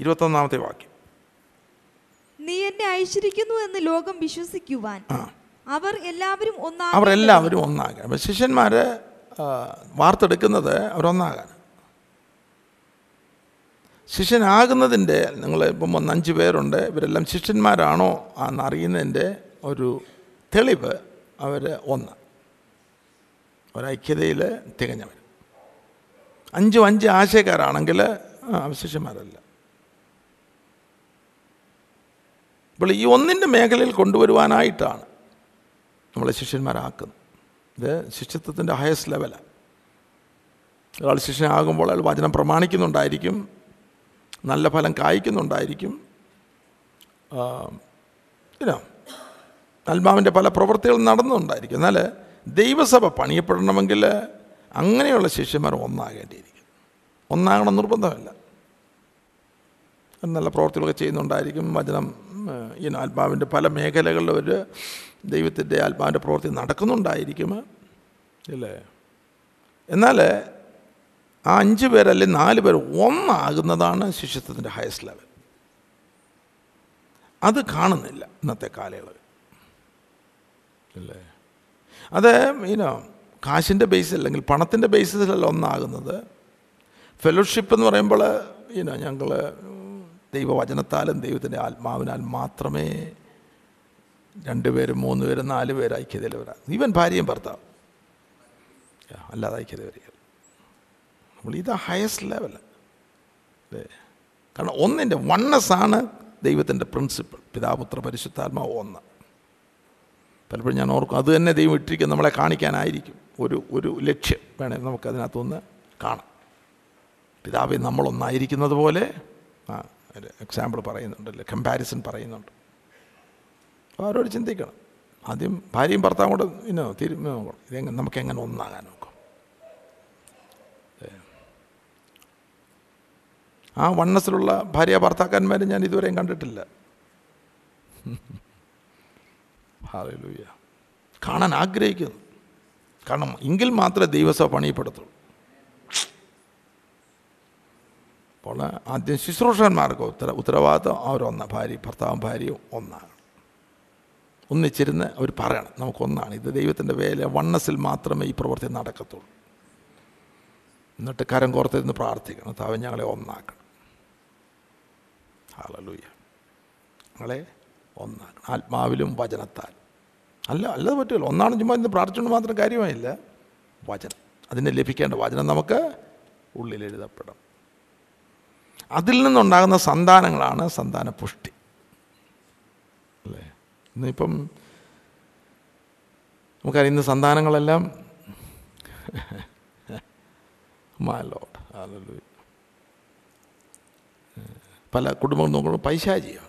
ഇരുപത്തൊന്നാമത്തെ വാക്യം. നീ എന്നെ അയച്ചിരിക്കുന്നു എന്ന് ലോകം വിശ്വസിക്കുവാൻ അവർ എല്ലാവരും ഒന്നാ അവരെല്ലാവരും ഒന്നാകാൻ. അപ്പം ശിഷ്യന്മാർ വാർത്തെടുക്കുന്നത് അവരൊന്നാകാൻ ശിഷ്യനാകുന്നതിന്റെ നിങ്ങൾ ഇപ്പം ഒന്ന് അഞ്ച് പേരുണ്ട് ഇവരെല്ലാം ശിഷ്യന്മാരാണോ എന്നറിയുന്നതിന്റെ ഒരു തെളിവ് അവർ ഒന്ന്. ഒരൈക്യതയിൽ തികഞ്ഞവർ അഞ്ചും അഞ്ച് ആശയക്കാരാണെങ്കിൽ അവശിഷ്യന്മാരല്ല ഇപ്പോൾ ഈ ഒന്നിന്റെ മേഖലയിൽ കൊണ്ടുവരുവാനായിട്ടാണ് നമ്മളെ ശിഷ്യന്മാരാക്കുന്നത്. ഇത് ശിഷ്യത്വത്തിന്റെ ഹയസ്റ്റ് ലെവലാണ് ഒരാൾ ശിഷ്യനാകുമ്പോൾ അയാൾ വചനം പ്രമാണിക്കുന്നുണ്ടായിരിക്കും നല്ല ഫലം കായ്ക്കുന്നുണ്ടായിരിക്കും. ആത്മാവിന്റെ പല പ്രവൃത്തികളും നടന്നുണ്ടായിരിക്കും എന്നാൽ ദൈവസഭ പണിയപ്പെടണമെങ്കിൽ അങ്ങനെയുള്ള ശിഷ്യന്മാർ ഒന്നാകേണ്ടിയിരിക്കും. ഒന്നാകണം നിർബന്ധമല്ല. നല്ല പ്രവർത്തികളൊക്കെ ചെയ്യുന്നുണ്ടായിരിക്കും. വചനം ഈ ആത്മാവിന്റെ പല മേഖലകളിൽ ഒരു ദൈവത്തിന്റെ ആത്മാവിന്റെ പ്രവൃത്തി നടക്കുന്നുണ്ടായിരിക്കും. ഇല്ലേ? എന്നാൽ ആ അഞ്ച് പേരല്ലെ നാല് പേർ ഒന്നാകുന്നതാണ് ശിഷ്യത്വത്തിന്റെ ഹയസ്റ്റ് ലെവൽ അത് കാണുന്നില്ല ഇന്നത്തെ കാലയളവിൽ. അല്ലേ അത് ഈനോ കാശിന്റെ ബേസിൽ അല്ലെങ്കിൽ പണത്തിന്റെ ബേസിസിലല്ല ഒന്നാകുന്നത്. ഫെലോഷിപ്പ് എന്ന് പറയുമ്പോൾ ഇനോ ഞങ്ങൾ ദൈവവചനത്താലും ദൈവത്തിന്റെ ആത്മാവിനാൽ മാത്രമേ രണ്ടുപേരും മൂന്ന് പേരും നാല് പേരും ഐക്യതയിൽ വരാം ഈവൻ ഭാര്യയും ഭർത്താവ്. അല്ലാതെ ഐക്യത വരിക നമ്മൾ ഇത് ഹയസ്റ്റ് ലെവൽ അല്ലേ? കാരണം ഒന്നിന്റെ വണ്ണസ് ആണ് ദൈവത്തിന്റെ പ്രിൻസിപ്പിൾ പിതാപുത്ര പരിശുദ്ധാത്മാവ് ഒന്ന്. പലപ്പോഴും ഞാൻ ഓർക്കും. അത് തന്നെ ദൈവം ഇട്ടിരിക്കും. നമ്മളെ കാണിക്കാനായിരിക്കും. ഒരു ഒരു ലക്ഷ്യം വേണേ നമുക്കതിനകത്തൊന്ന് കാണാം. പിതാവ് നമ്മളൊന്നായിരിക്കുന്നത് പോലെ ആ എക്സാമ്പിൾ പറയുന്നുണ്ടല്ലോ കമ്പാരിസൺ പറയുന്നുണ്ട്. അപ്പോൾ അവരോട് ചിന്തിക്കണം. ആദ്യം ഭാര്യയും ഭർത്താവും കൂടെ ഇന്നോ തിരു ഇതെങ്ങനെ നമുക്ക് എങ്ങനെ ഒന്നാകാൻ നോക്കാം. ആ വണ്ണസിലുള്ള ഭാര്യ ഭർത്താക്കന്മാരെ ഞാൻ ഇതുവരെയും കണ്ടിട്ടില്ല. ഹാലൂയ കാണാൻ ആഗ്രഹിക്കുന്നു. കാരണം എങ്കിൽ മാത്രമേ ദൈവസഭ പണിയപ്പെടുത്തുള്ളൂ. അപ്പോൾ ആദ്യം ശുശ്രൂഷകന്മാർക്ക് ഉത്തര ഉത്തരവാദിത്വം അവരൊന്ന ഭാര്യ ഭർത്താവും ഭാര്യയും ഒന്നാണ്. ഒന്നിച്ചിരുന്ന് അവർ പറയണം നമുക്കൊന്നാണ്. ഇത് ദൈവത്തിന്റെ വേല. വണ്ണസിൽ മാത്രമേ ഈ പ്രവൃത്തി നടക്കത്തുള്ളൂ. എന്നിട്ട് കരം കോർത്തിരുന്ന് പ്രാർത്ഥിക്കണം. താവ് ഞങ്ങളെ ഒന്നാക്കണം. ഹാലലൂയ. ഞങ്ങളെ ഒന്നാക്കണം. ആത്മാവിലും വചനത്താൽ. അല്ല അല്ലാതെ പറ്റില്ല ഒന്നാണ് ചുമ്മാ ഇന്ന് പ്രാർത്ഥിച്ചുകൊണ്ട് മാത്രം കാര്യമായില്ല. വചനം. അതിനെ ലഭിക്കേണ്ട വചനം നമുക്ക് ഉള്ളിൽ എഴുതപ്പെടും അതിൽ നിന്നുണ്ടാകുന്ന സന്താനങ്ങളാണ് സന്താന പുഷ്ടി അല്ലേ? ഇന്നിപ്പം നമുക്കറിയാം ഇന്ന് സന്താനങ്ങളെല്ലാം മാലോട്ട്. പല കുടുംബങ്ങൾ നോക്കുമ്പോൾ പൈശാചിയാണ്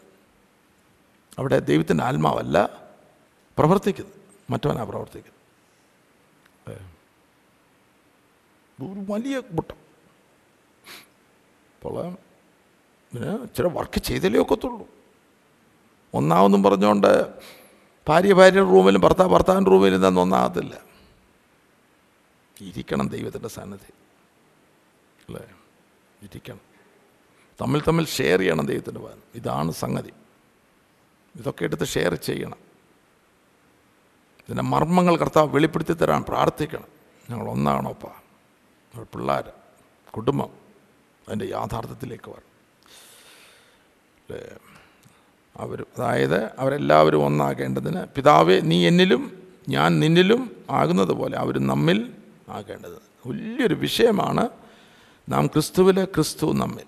അവിടെ ദൈവത്തിന്റെ ആത്മാവല്ല പ്രവർത്തിക്കുന്നത് മറ്റവനാ പ്രവർത്തിക്കുന്നത്. ഒരു വലിയ കൂട്ടം. അപ്പോൾ പിന്നെ ചില വർക്ക് ചെയ്തല്ലേ ഒക്കത്തുള്ളൂ. ഒന്നാമെന്നും പറഞ്ഞുകൊണ്ട് ഭാര്യ ഭാര്യയുടെ റൂമിലും ഭർത്താവ് ഭർത്താവിന്റെ റൂമിലും തന്നെ ഒന്നാകത്തില്ല. ഇരിക്കണം ദൈവത്തിന്റെ സന്നദ്ധി അല്ലേ? ഇരിക്കണം. തമ്മിൽ തമ്മിൽ ഷെയർ ചെയ്യണം ദൈവത്തിന്റെ ഭാഗം ഇതാണ് സംഗതി. ഇതൊക്കെ എടുത്ത് ഷെയർ ചെയ്യണം. ഇതിന്റെ മർമ്മങ്ങൾ കർത്താവ് വെളിപ്പെടുത്തി തരാൻ പ്രാർത്ഥിക്കണം. ഞങ്ങൾ ഒന്നാണോപ്പാ പിള്ളേർ കുടുംബം അതിന്റെ യാഥാർത്ഥ്യത്തിലേക്ക് വരണം. അവർ അതായത് അവരെല്ലാവരും ഒന്നാകേണ്ടതിന് പിതാവേ നീ എന്നിലും ഞാൻ നിന്നിലും ആകുന്നത് പോലെ അവർ നമ്മിൽ ആകേണ്ടത് വലിയൊരു വിഷയമാണ് നാം ക്രിസ്തുവിലെ ക്രിസ്തു നമ്മിൽ.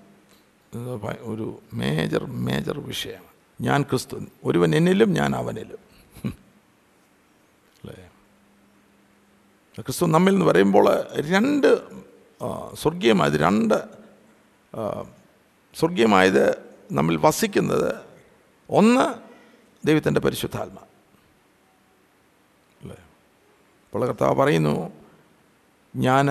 ഒരു മേജർ മേജർ വിഷയമാണ്. ഞാൻ ക്രിസ്തു ഒരുവൻ എന്നിലും ഞാൻ അവനിലും അല്ലേ ക്രിസ്തു നമ്മിൽ നിന്ന് പറയുമ്പോൾ രണ്ട് സ്വർഗീയമായത് രണ്ട് സ്വർഗീയമായത് നമ്മിൽ വസിക്കുന്നത് ഒന്ന് ദൈവത്തിന്റെ പരിശുദ്ധാത്മ. അല്ലേ? അപ്പോൾ കർത്താവ് പറയുന്നു ഞാൻ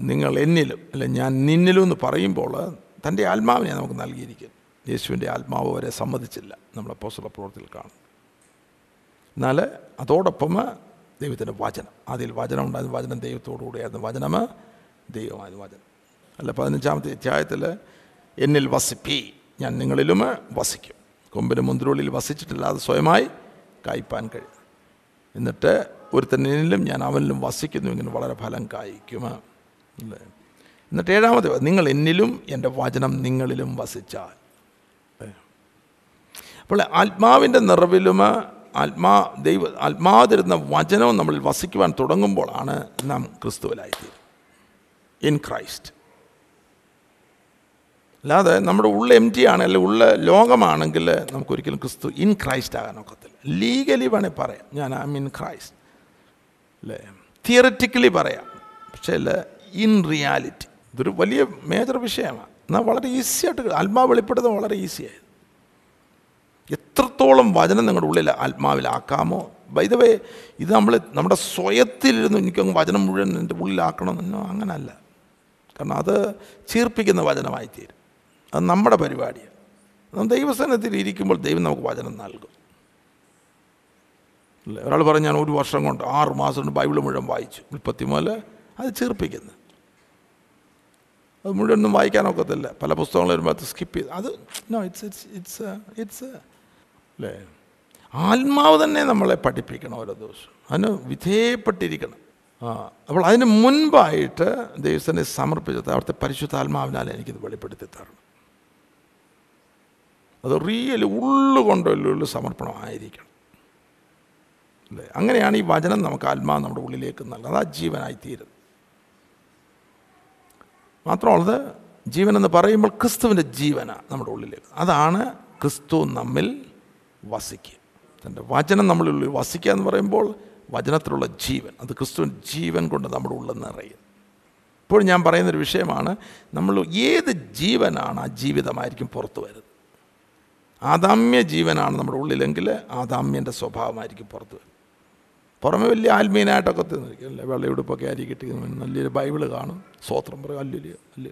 നിങ്ങൾ എന്നിലും അല്ലെ ഞാൻ നിന്നിലും എന്ന് പറയുമ്പോൾ തന്റെ ആത്മാവിനെ നമുക്ക് നൽകിയിരിക്കും. യേശുവിന്റെ ആത്മാവ് വരെ സമ്മതിച്ചില്ല. നമ്മളെ പോസ്റ്റുള്ള പ്രവർത്തിയിൽ കാണും. എന്നാൽ അതോടൊപ്പം ദൈവത്തിന്റെ വചനം. അതിൽ വചനം ഉണ്ടായിരുന്നു വചനം ദൈവത്തോടുകൂടിയായിരുന്നു വചനം ദൈവമായിരുന്നു വചനം. അല്ല പതിനഞ്ചാമത്തെ അധ്യായത്തിൽ എന്നിൽ വസിപ്പി. ഞാൻ നിങ്ങളിലും വസിക്കും. കൊമ്പിന് മുന്തിരുള്ളിൽ വസിച്ചിട്ടില്ലാതെ സ്വയമായി കായ്പാൻ കഴിയും. എന്നിട്ട് ഒരു തന്നിലും ഞാൻ അവനിലും വസിക്കുന്നു. ഇങ്ങനെ വളരെ ഫലം കായ്ക്കും അല്ലേ? എന്നിട്ട് ഏഴാമത് നിങ്ങൾ എന്നിലും എന്റെ വചനം നിങ്ങളിലും വസിച്ചാൽ. അപ്പോൾ ആത്മാവിന്റെ നിറവിലും ആത്മാ ദൈവ ആത്മാതിരുന്ന വചനവും നമ്മളിൽ വസിക്കുവാൻ തുടങ്ങുമ്പോഴാണ് നാം ക്രിസ്തുവിലായിത്തീരും ഇൻ ക്രൈസ്റ്റ് അല്ലാതെ നമ്മുടെ ഉള്ള എം ടി ആണ് അല്ലെങ്കിൽ ഉള്ള ലോകമാണെങ്കിൽ നമുക്കൊരിക്കലും ക്രിസ്തു ഇൻ ക്രൈസ്റ്റ് ആകാൻ ഒക്കത്തില്ല. ലീഗലി വേണേൽ പറയാം. ഞാൻ ഐ മീൻ ക്രൈസ്റ്റ് അല്ലേ? തിയററ്റിക്കലി പറയാം. പക്ഷേ അല്ല ഇൻ റിയാലിറ്റി ഇതൊരു വലിയ മേജർ വിഷയമാണ്. എന്നാൽ വളരെ ഈസിയായിട്ട് ആത്മാവ് വെളിപ്പെടുന്നത് വളരെ ഈസിയായത് എത്രത്തോളം വചനം നിങ്ങളുടെ ഉള്ളിൽ ആത്മാവിലാക്കാമോ? വൈദവേ ഇത് നമ്മൾ നമ്മുടെ സ്വയത്തിലിരുന്ന് എനിക്കങ്ങ് വചനം മുഴുവൻ എന്റെ ഉള്ളിലാക്കണമെന്നോ അങ്ങനല്ല. കാരണം അത് ചീർപ്പിക്കുന്ന വചനമായി തീരും അത് നമ്മുടെ പരിപാടിയാണ്. നമ്മൾ ദൈവസ്ഥാനത്തിൽ ഇരിക്കുമ്പോൾ ദൈവം നമുക്ക് വചനം നൽകും. ഒരാൾ പറഞ്ഞു ഞാൻ ഒരു വർഷം കൊണ്ട് ആറ് മാസം കൊണ്ട് ബൈബിൾ മുഴുവൻ വായിച്ചു. ഉൽപ്പത്തി മുതൽ അത് ചീർപ്പിക്കുന്നു. അത് മുഴുവനൊന്നും വായിക്കാനൊക്കത്തില്ല. പല പുസ്തകങ്ങൾ വരുമ്പോൾ അത് സ്കിപ്പ് ചെയ്ത് അത് നോ ഇറ്റ്സ് ഇറ്റ്സ് ഇറ്റ്സ് അല്ലേ? ആത്മാവ് തന്നെ നമ്മളെ പഠിപ്പിക്കണം ഓരോ ദിവസവും. അതിന് വിധേയപ്പെട്ടിരിക്കണം. ആ അപ്പോൾ അതിന് മുൻപായിട്ട് ദൈവത്തിനെ സമർപ്പിച്ചത് അവിടുത്തെ പരിശുദ്ധാത്മാവിനാൽ എനിക്കിത് വെളിപ്പെടുത്തി തരണം. അത് റിയലി ഉള്ളുകൊണ്ടുള്ള സമർപ്പണമായിരിക്കണം. അല്ലേ? അങ്ങനെയാണ് ഈ വചനം നമുക്ക് ആത്മാവ് നമ്മുടെ ഉള്ളിലേക്ക് നൽകുന്നത്. അതാ ജീവനായി തീരുന്നത്. മാത്രമുള്ളത് ജീവനെന്ന് പറയുമ്പോൾ ക്രിസ്തുവിന്റെ ജീവനാണ് നമ്മുടെ ഉള്ളിലേക്ക്. അതാണ് ക്രിസ്തു നമ്മിൽ വസിക്കുക തന്റെ വചനം നമ്മളുള്ളിൽ വസിക്കുക എന്ന് പറയുമ്പോൾ വചനത്തിലുള്ള ജീവൻ അത് ക്രിസ്തു ജീവൻ കൊണ്ട് നമ്മുടെ ഉള്ളിൽ നിറയും. ഇപ്പോൾ ഞാൻ പറയുന്നൊരു വിഷയമാണ് നമ്മൾ ഏത് ജീവനാണ് ആ ജീവിതമായിരിക്കും പുറത്തു വരുന്നത്? ആദാമ്യ ജീവനാണ് നമ്മുടെ ഉള്ളിലെങ്കിൽ ആദാമ്യന്റെ സ്വഭാവമായിരിക്കും പുറത്തു വരുന്നത്. പുറമെ വലിയ ആത്മീയനായിട്ടൊക്കെ തിന്നിരിക്കും അല്ലേ? വെള്ളയുടുപ്പൊക്കെ അരി കിട്ടി നല്ലൊരു ബൈബിൾ കാണും. സ്വോത്രം പറയും. അല്ലൊരു അല്ല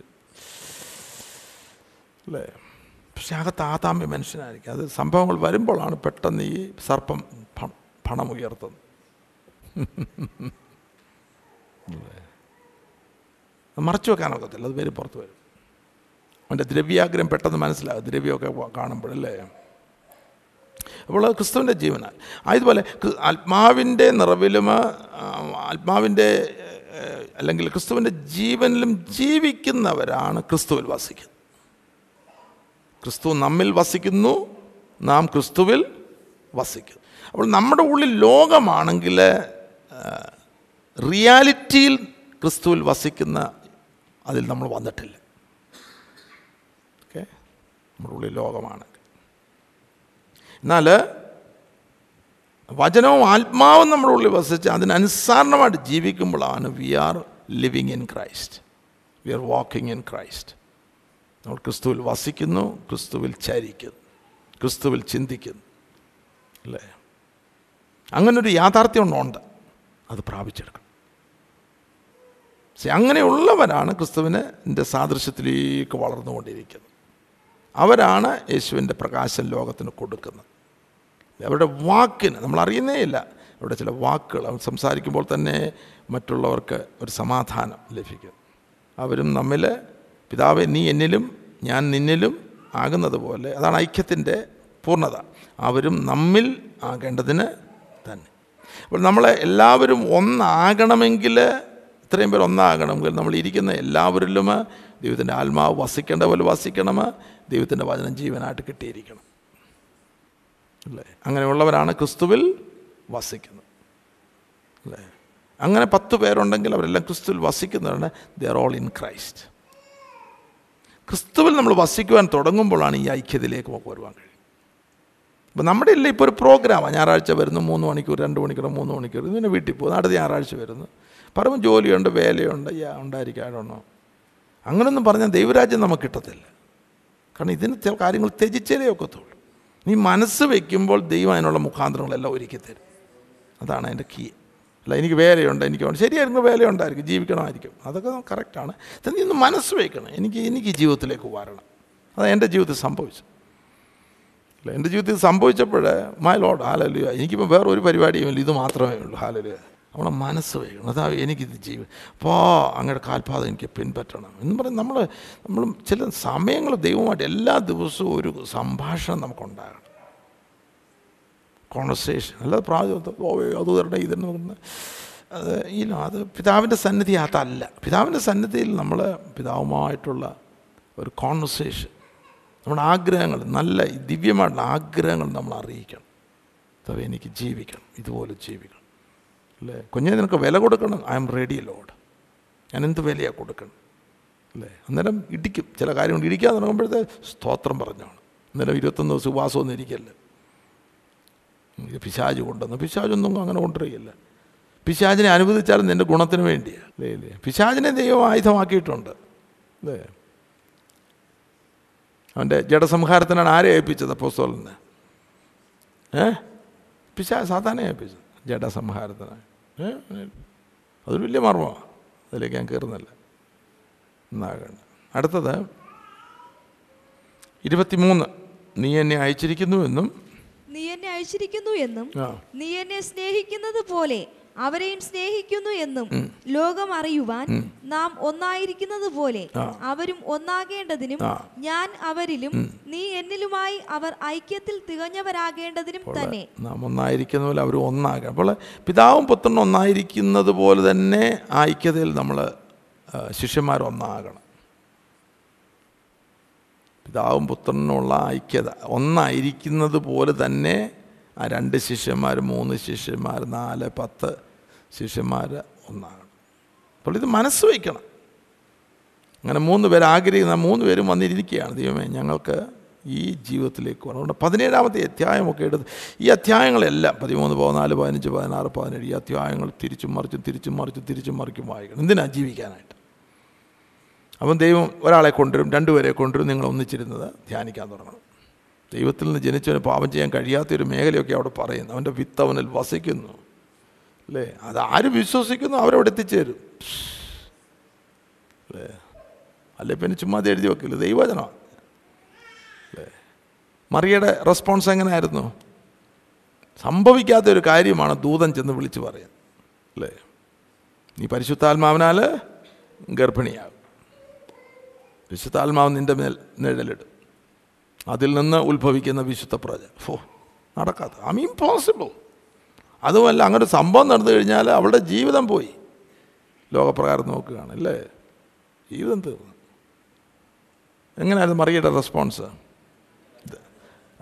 അല്ലേ? പക്ഷെ ആകെ താതാമ്യ മനുഷ്യനായിരിക്കും. അത് സംഭവങ്ങൾ വരുമ്പോഴാണ് പെട്ടെന്ന് ഈ സർപ്പം പണം ഉയർത്തുന്നത്. മറച്ചു വെക്കാൻ വെക്കാനൊക്കത്തില്ല അത് പേര് പുറത്ത് വരും. അവന്റെ ദ്രവ്യാഗ്രഹം പെട്ടെന്ന് മനസ്സിലാകും. ദ്രവ്യമൊക്കെ കാണുമ്പോഴല്ലേ? അപ്പോൾ ക്രിസ്തുവിന്റെ ജീവനാൽ. അതുപോലെ ആത്മാവിന്റെ നിറവിലും ആത്മാവിന്റെ അല്ലെങ്കിൽ ക്രിസ്തുവിന്റെ ജീവനിലും ജീവിക്കുന്നവരാണ് ക്രിസ്തുവിൽ വസിക്കുന്നത്. ക്രിസ്തു നമ്മിൽ വസിക്കുന്നു നാം ക്രിസ്തുവിൽ വസിക്കുന്നു. അപ്പോൾ നമ്മുടെ ഉള്ളിൽ ലോകമാണെങ്കിൽ റിയാലിറ്റിയിൽ ക്രിസ്തുവിൽ വസിക്കുന്ന അതിൽ നമ്മൾ വന്നിട്ടില്ല. ഓക്കെ നമ്മുടെ ഉള്ളിൽ ലോകമാണെങ്കിൽ. എന്നാൽ വചനവും ആത്മാവും നമ്മുടെ ഉള്ളിൽ വസിച്ച് അതിനനുസരണമായിട്ട് ജീവിക്കുമ്പോഴാണ് we are living in Christ we are walking in Christ നമ്മൾ ക്രിസ്തുവിൽ വസിക്കുന്നു ക്രിസ്തുവിൽ ചരിക്കുന്നു ക്രിസ്തുവിൽ ചിന്തിക്കുന്നു. അല്ലേ? അങ്ങനൊരു യാഥാർത്ഥ്യം ഉണ്ട് അത് പ്രാപിച്ചെടുക്കണം. പക്ഷെ അങ്ങനെയുള്ളവരാണ് ക്രിസ്തുവിന്റെ സാദൃശ്യത്തിലേക്ക് വളർന്നുകൊണ്ടിരിക്കുന്നത്. അവരാണ് യേശുവിന്റെ പ്രകാശം ലോകത്തിന് കൊടുക്കുന്നത്. അവരുടെ വാക്കിന് നമ്മൾ അറിയുന്നേ ഇല്ല. അവരുടെ ചില വാക്കുകൾ അവർ സംസാരിക്കുമ്പോൾ തന്നെ മറ്റുള്ളവർക്ക് ഒരു സമാധാനം ലഭിക്കും. അവരും നമ്മിൽ പിതാവെ നീ എന്നിലും ഞാൻ നിന്നിലും ആകുന്നത് പോലെ അതാണ് ഐക്യത്തിന്റെ പൂർണത. അവരും നമ്മിൽ ആകേണ്ടതിന് തന്നെ. അപ്പോൾ നമ്മളെ എല്ലാവരും ഒന്നാകണമെങ്കിൽ ഇത്രയും പേർ ഒന്നാകണമെങ്കിൽ നമ്മൾ ഇരിക്കുന്ന എല്ലാവരിലും ദൈവത്തിന്റെ ആത്മാവ് വസിക്കേണ്ട പോലെ വസിക്കണം. ദൈവത്തിന്റെ വചനം ജീവനായിട്ട് കിട്ടിയിരിക്കണം. അല്ലേ? അങ്ങനെയുള്ളവരാണ് ക്രിസ്തുവിൽ വസിക്കുന്നത്. അല്ലേ? അങ്ങനെ പത്ത് പേരുണ്ടെങ്കിൽ അവരെല്ലാം ക്രിസ്തുവിൽ വസിക്കുന്നവരാണ്. ദർ ഓൾ ഇൻ ക്രൈസ്റ്റ് ക്രിസ്തുവിൽ നമ്മൾ വസിക്കുവാൻ തുടങ്ങുമ്പോഴാണ് ഈ ഐക്യത്തിലേക്ക് നമുക്ക് വരുവാൻ കഴിയും അപ്പം നമ്മുടെ ഇല്ല ഇപ്പോൾ ഒരു പ്രോഗ്രാമാണ് ഞായറാഴ്ച വരുന്നു മൂന്ന് മണിക്കൂർ രണ്ട് മണിക്കൂർ മൂന്ന് മണിക്കൂർ. ഇതിനെ വീട്ടിൽ പോകുന്നു അടുത്ത ഞായറാഴ്ച വരുന്നു. പറയുമ്പോൾ ജോലിയുണ്ട് വേലയുണ്ട് യാ ഉണ്ടായിരിക്കാണോ അങ്ങനൊന്നും പറഞ്ഞാൽ ദൈവരാജ്യം നമുക്ക് കിട്ടത്തില്ല. കാരണം ഇതിന് ചില കാര്യങ്ങൾ ത്യജിച്ചാലേ ഒക്കത്തുള്ളൂ. നീ മനസ്സ് വയ്ക്കുമ്പോൾ ദൈവം അതിനുള്ള മുഖാന്തരങ്ങളെല്ലാം ഒരുക്കി തരും. അതാണ് അതിന്റെ കീ. അല്ല എനിക്ക് വേലയുണ്ട് എനിക്ക് ശരിയായിരുന്നു വേലയുണ്ടായിരിക്കും ജീവിക്കണമായിരിക്കും. അതൊക്കെ കറക്റ്റാണ്. ഇന്ന് മനസ്സ് വയ്ക്കണം എനിക്ക് എനിക്ക് ജീവിതത്തിലേക്ക് വരണം. അതാണ് എന്റെ ജീവിതത്തിൽ സംഭവിച്ചത്. അല്ല എന്റെ ജീവിതത്തിൽ സംഭവിച്ചപ്പോൾ മൈ ലോഡ് ഹാലലുയ എനിക്കിപ്പോൾ വേറെ ഒരു പരിപാടിയും ഇല്ല ഇത് മാത്രമേ ഉള്ളൂ. ഹാലലുയ നമ്മളെ മനസ്സ് വയ്ക്കണം അതാ എനിക്കിത് ജീവി അപ്പോൾ അങ്ങയുടെ കാൽപാതം എനിക്ക് പിൻപറ്റണം. എന്ന് പറയും നമ്മൾ നമ്മൾ ചില സമയങ്ങൾ ദൈവമായിട്ട് എല്ലാ ദിവസവും ഒരു സംഭാഷണം നമുക്കുണ്ടാകണം. കോൺവെർസേഷൻ അല്ലാതെ പ്രായം ഓ അത് തരണേ ഇതെന്ന് പറഞ്ഞ് അത് ഈ അത് പിതാവിന്റെ സന്നിധി അതല്ല പിതാവിന്റെ സന്നിധിയിൽ നമ്മൾ പിതാവുമായിട്ടുള്ള ഒരു കോൺവെർസേഷൻ നമ്മുടെ ആഗ്രഹങ്ങൾ നല്ല ദിവ്യമായിട്ടുള്ള ആഗ്രഹങ്ങൾ നമ്മൾ അറിയിക്കണം. അഥവാ എനിക്ക് ജീവിക്കണം ഇതുപോലെ ജീവിക്കണം. അല്ലേ? കുഞ്ഞെ നിനക്ക് വില കൊടുക്കണം. ഐ എം റെഡി ലോഡ് ഞാൻ എന്ത് വിലയാണ് കൊടുക്കണം? അല്ലേ? അന്നേരം ഇടിക്കും. ചില കാര്യങ്ങൾ ഇടിക്കാൻ തുടങ്ങുമ്പോഴത്തെ സ്തോത്രം പറഞ്ഞാണ് അന്നേരം ഇരുപത്തൊന്ന് ദിവസം ഉപവാസമൊന്നും ഇരിക്കല്ല? ഇത് പിശാജ് കൊണ്ടുവന്നു. പിശാജൊന്നും അങ്ങനെ കൊണ്ടുവരികയില്ല. പിശാജിനെ അനുവദിച്ചാലും നിന്റെ ഗുണത്തിന് വേണ്ടിയാണ് അല്ലേ അല്ലേ? പിശാജിനെ ദൈവം ആയുധമാക്കിയിട്ടുണ്ട്. അല്ലേ? അവന്റെ ജഡസംഹാരത്തിനാണ് ആരെ ഏൽപ്പിച്ചത് അപ്പോസ്തോലിനെ? ഏ? പിശാ സാധാരണ ഏൽപ്പിച്ചത്. ജഡസംഹാരത്തിനാണ്. അതൊരു വലിയ മർമ്മമാണ് അതിലേക്ക് ഞാൻ കയറുന്നില്ല. എന്നാകണ്ട അടുത്തത് ഇരുപത്തിമൂന്ന്. നീ എന്നെ അയച്ചിരിക്കുന്നുവെന്നും നീ എന്നെ അയച്ചിരിക്കുന്നു എന്നും നീ എന്നെ സ്നേഹിക്കുന്നത് പോലെ അവരെയും സ്നേഹിക്കുന്നു എന്നും ലോകം അറിയുവാൻ നാം ഒന്നായിരിക്കുന്നത് പോലെ അവരും ഒന്നാകേണ്ടതിനും ഞാൻ അവരിലും നീ എന്നിലുമായി അവർ ഐക്യത്തിൽ തികഞ്ഞവരാകേണ്ടതിനും തന്നെ. നാം ഒന്നായിരിക്കുന്ന പോലെ അവർ ഒന്നാകാം അപ്പോൾ പിതാവും പുത്രനും ഒന്നായിരിക്കുന്നത് പോലെ തന്നെ ഐക്യതയിൽ നമ്മൾ ശിഷ്യന്മാർ ഒന്നാകണം പിതാവും പുത്രനുള്ള ഐക്യത. ഒന്നായിരിക്കുന്നത് പോലെ തന്നെ ആ രണ്ട് ശിഷ്യന്മാർ മൂന്ന് ശിഷ്യന്മാർ നാല് പത്ത് ശിഷ്യന്മാർ ഒന്നാണ്. അപ്പോൾ ഇത് മനസ്സ് വയ്ക്കണം. അങ്ങനെ മൂന്ന് പേർ ആഗ്രഹിക്കുന്ന മൂന്ന് പേരും വന്നിരിക്കുകയാണ്. ദൈവമേ ഞങ്ങൾക്ക് ഈ ജീവിതത്തിലേക്ക് വരണം. അതുകൊണ്ട് പതിനേഴാമത്തെ അധ്യായമൊക്കെ എടുത്ത് ഈ അധ്യായങ്ങളെല്ലാം പതിമൂന്ന് പതിനാല് പതിനഞ്ച് പതിനാറ് പതിനേഴ് ഈ അധ്യായങ്ങൾ തിരിച്ചും മറിച്ചും തിരിച്ചും മറിച്ചും തിരിച്ചും മറിച്ചും വായിക്കണം. ജീവിക്കാനായിട്ട്? അപ്പം ദൈവം ഒരാളെ കൊണ്ടുവരും രണ്ടുപേരെ കൊണ്ടുവരും നിങ്ങൾ ഒന്നിച്ചിരുന്നത് ധ്യാനിക്കാൻ തുടങ്ങണം. ദൈവത്തിൽ നിന്ന് ജനിച്ചവന് പാപം ചെയ്യാൻ കഴിയാത്തൊരു മേഖലയൊക്കെ അവിടെ പറയുന്നു. അവന്റെ വിത്ത് അവനിൽ വസിക്കുന്നു. അല്ലേ? അത് ആര് വിശ്വസിക്കുന്നു അവരവിടെ എത്തിച്ചേരും. അല്ലേ? അല്ലേ? പിന്നെ ചുമ്മാ എഴുതി വെക്കില്ല? ദൈവവചനമാണ് അല്ലേ? മറിയയുടെ റെസ്പോൺസ് എങ്ങനെയായിരുന്നു? സംഭവിക്കാത്തൊരു കാര്യമാണ് ദൂതൻ ചെന്ന് വിളിച്ച് പറയാൻ അല്ലേ? നീ പരിശുദ്ധാത്മാവിനാൽ ഗർഭിണിയാകും. വിശുദ്ധാത്മാവ് നിന്റെ മേൽ നിഴലിടും. അതിൽ നിന്ന് ഉത്ഭവിക്കുന്ന വിശുദ്ധ പ്രജ. ഫോ നടക്കാത്ത. ഐ മീൻ പോസിബിൾ അതുമല്ല അങ്ങനെ ഒരു സംഭവം നടന്നു കഴിഞ്ഞാൽ അവളുടെ ജീവിതം പോയി. ലോകപ്രകാരം നോക്കുകയാണ് അല്ലേ? ജീവിതം തീർന്നു. എങ്ങനെയായിരുന്നു മറിയുടെ റെസ്പോൺസ്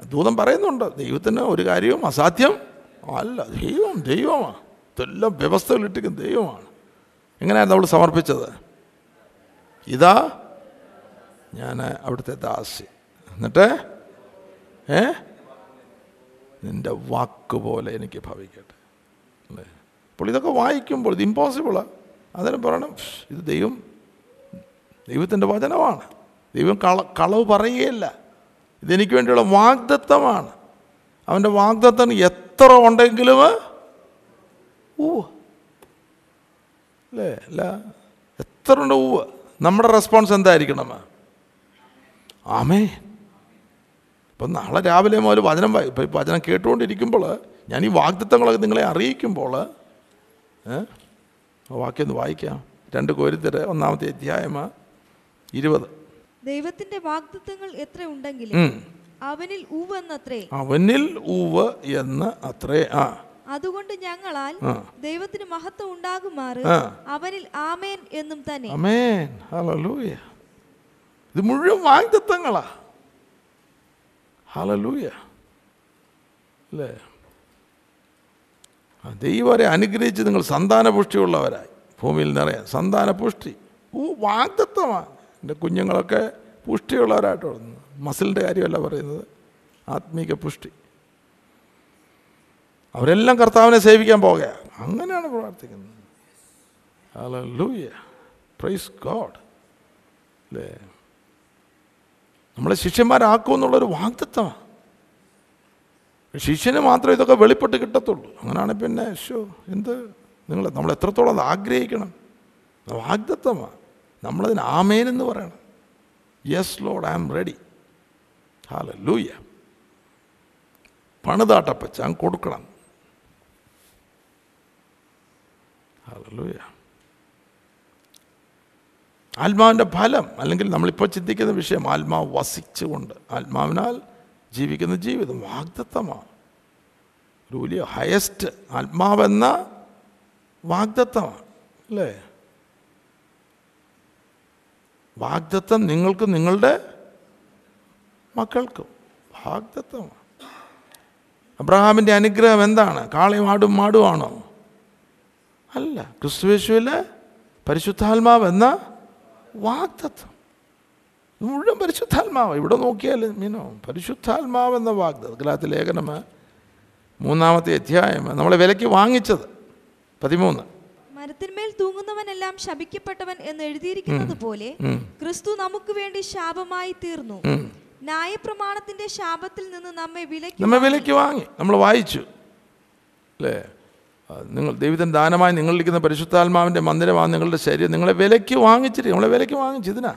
ദൂതം പറയുന്നുണ്ട് ദൈവത്തിന് ഒരു കാര്യവും അസാധ്യം അല്ല. ദൈവം ദൈവമാണ് ഇതെല്ലാം വ്യവസ്ഥകളിട്ടിരിക്കുന്ന ദൈവമാണ്. എങ്ങനെയായിരുന്നു അവൾ സമർപ്പിച്ചത്? ഇതാ ഞാൻ അവിടുത്തെ ദാസി. എന്നിട്ട്? ഏ? നിന്റെ വാക്ക് പോലെ എനിക്ക് ഭവിക്കട്ടെ. അല്ലേ? അപ്പോൾ ഇതൊക്കെ വായിക്കുമ്പോൾ ഇത് ഇമ്പോസിബിളാണ് അതിന് പറയണം ഇത് ദൈവം ദൈവത്തിന്റെ വചനമാണ്. ദൈവം കള കളവ് പറയുകയില്ല. ഇതെനിക്ക് വേണ്ടിയുള്ള വാഗ്ദത്തമാണ്. അവന്റെ വാഗ്ദത്തം എത്ര ഉണ്ടെങ്കിലും ഊവ് അല്ലേ? അല്ല എത്ര ഉണ്ട് ഊവ് നമ്മുടെ റെസ്പോൺസ് എന്തായിരിക്കണം? ആമേ ഇപ്പം നാളെ രാവിലെ മുതൽ വചനം ഇപ്പം വചനം കേട്ടുകൊണ്ടിരിക്കുമ്പോൾ ഞാൻ ഈ വാഗ്ദത്തങ്ങളൊക്കെ നിങ്ങളെ അറിയിക്കുമ്പോൾ വാക്യം ഒന്ന് വായിക്കാം. രണ്ട് കോരിത്തര് ഒന്നാമത്തെ അധ്യായം ഇരുപത്. ദൈവത്തിന്റെ വാഗ്ദത്തങ്ങൾ എത്ര ഉണ്ടെങ്കിലും അവനിൽ അവനിൽ ഊവെന്നത്രേ അവനിൽ ഊവ് എന്ന് അത്രേ. ആ. അതുകൊണ്ട് ഞങ്ങളാൽ. ദൈവത്തിന് മഹത്വം ഉണ്ടാകുമാറ് അവനിൽ ആമേൻ എന്നും തന്നെ. ആമേൻ. ഹലലൂയ ഇത് മുഴുവൻ വാഗ്ദത്തങ്ങളാ. ഹലലൂയ അല്ലേ? ദൈവരെ അനുഗ്രഹിച്ച് നിങ്ങൾ സന്താന പുഷ്ടിയുള്ളവരായി ഭൂമിയിൽ നിറയാൻ സന്താന പുഷ്ടി ഓ വാഗ്ദത്തമാണ് എന്റെ കുഞ്ഞുങ്ങളൊക്കെ പുഷ്ടിയുള്ളവരായിട്ട് വളർന്നു. മസിലിന്റെ കാര്യമല്ല പറയുന്നത്. ആത്മീക പുഷ്ടി. അവരെല്ലാം കർത്താവിനെ സേവിക്കാൻ പോകുകയാണ് അങ്ങനെയാണ് പ്രാർത്ഥിക്കുന്നത്. ഹല്ലേലൂയ. പ്രൈസ് ഗോഡ് അല്ലേ? നമ്മളെ ശിഷ്യന്മാരാക്കും എന്നുള്ളൊരു വാഗ്ദത്തമാണ്. ശിഷ്യന് മാത്രമേ ഇതൊക്കെ വെളിപ്പെട്ട് കിട്ടത്തുള്ളൂ. അങ്ങനെയാണ് പിന്നെ ഷോ എന്ത്? നിങ്ങൾ നമ്മൾ എത്രത്തോളം അത് ആഗ്രഹിക്കണം? വാഗ്ദത്തമാണ്. നമ്മളതിന് ആമേനെന്ന് പറയണം. Yes Lord I am ready hallelujah പണിതാട്ടപ്പച്ച കൊടുക്കണം. ഹാലലൂയ ആത്മാവിന്റെ ഫലം അല്ലെങ്കിൽ നമ്മളിപ്പോൾ ചിന്തിക്കുന്ന വിഷയം ആത്മാവ് വസിച്ചുകൊണ്ട് ആത്മാവിനാൽ ജീവിക്കുന്ന ജീവിതം വാഗ്ദത്തമാണ്. ഒരു വലിയ ഹയസ്റ്റ് ആത്മാവെന്ന വാഗ്ദത്തമാണ് അല്ലേ? വാഗ്ദത്തം നിങ്ങൾക്ക് നിങ്ങളുടെ മക്കൾക്കും വാഗ്ദത്തമാണ്. അബ്രഹാമിന്റെ അനുഗ്രഹം എന്താണ്? കാളയും ആടും മാടുമാണോ? അല്ല ക്രിസ്തുവേശുവിലെ പരിശുദ്ധാത്മാവ് എന്ന വാഗ്ദത്വം മുഴുവൻ പരിശുദ്ധാത്മാവ്. ഇവിടെ നോക്കിയാൽ മീനോ പരിശുദ്ധാത്മാവ് എന്ന വാഗ്ദത്വം ഗലാത്തി ലേഖനം മൂന്നാമത്തെ അധ്യായം നമ്മളെ വിലയ്ക്ക് വാങ്ങിച്ചത്. പതിമൂന്ന്. മരത്തിന്മേൽ തൂങ്ങുന്നവനെല്ലാം ശപിക്കപ്പെട്ടവൻ എന്ന് എഴുതിയിരിക്കുന്നത് പോലെ ക്രിസ്തു നമുക്ക് വേണ്ടി ശാപമായി തീർന്നു. ന്യായപ്രമാണത്തിന്റെ ശാപത്തിൽ നിന്ന് നമ്മെ വിലക്കി നമ്മെ വിലയ്ക്ക് വാങ്ങി. നമ്മൾ വായിച്ചു. അല്ലേ? നിങ്ങൾ ദൈവത്തിന്റെ ദാനമായി നിങ്ങളിരിക്കുന്ന പരിശുദ്ധാത്മാവിന്റെ മന്ദിരമാണ് നിങ്ങളുടെ ശരീരം. നിങ്ങളെ വിലയ്ക്ക് വാങ്ങിച്ചിട്ട് നമ്മളെ വിലയ്ക്ക് വാങ്ങിച്ചു ഇതിനാ.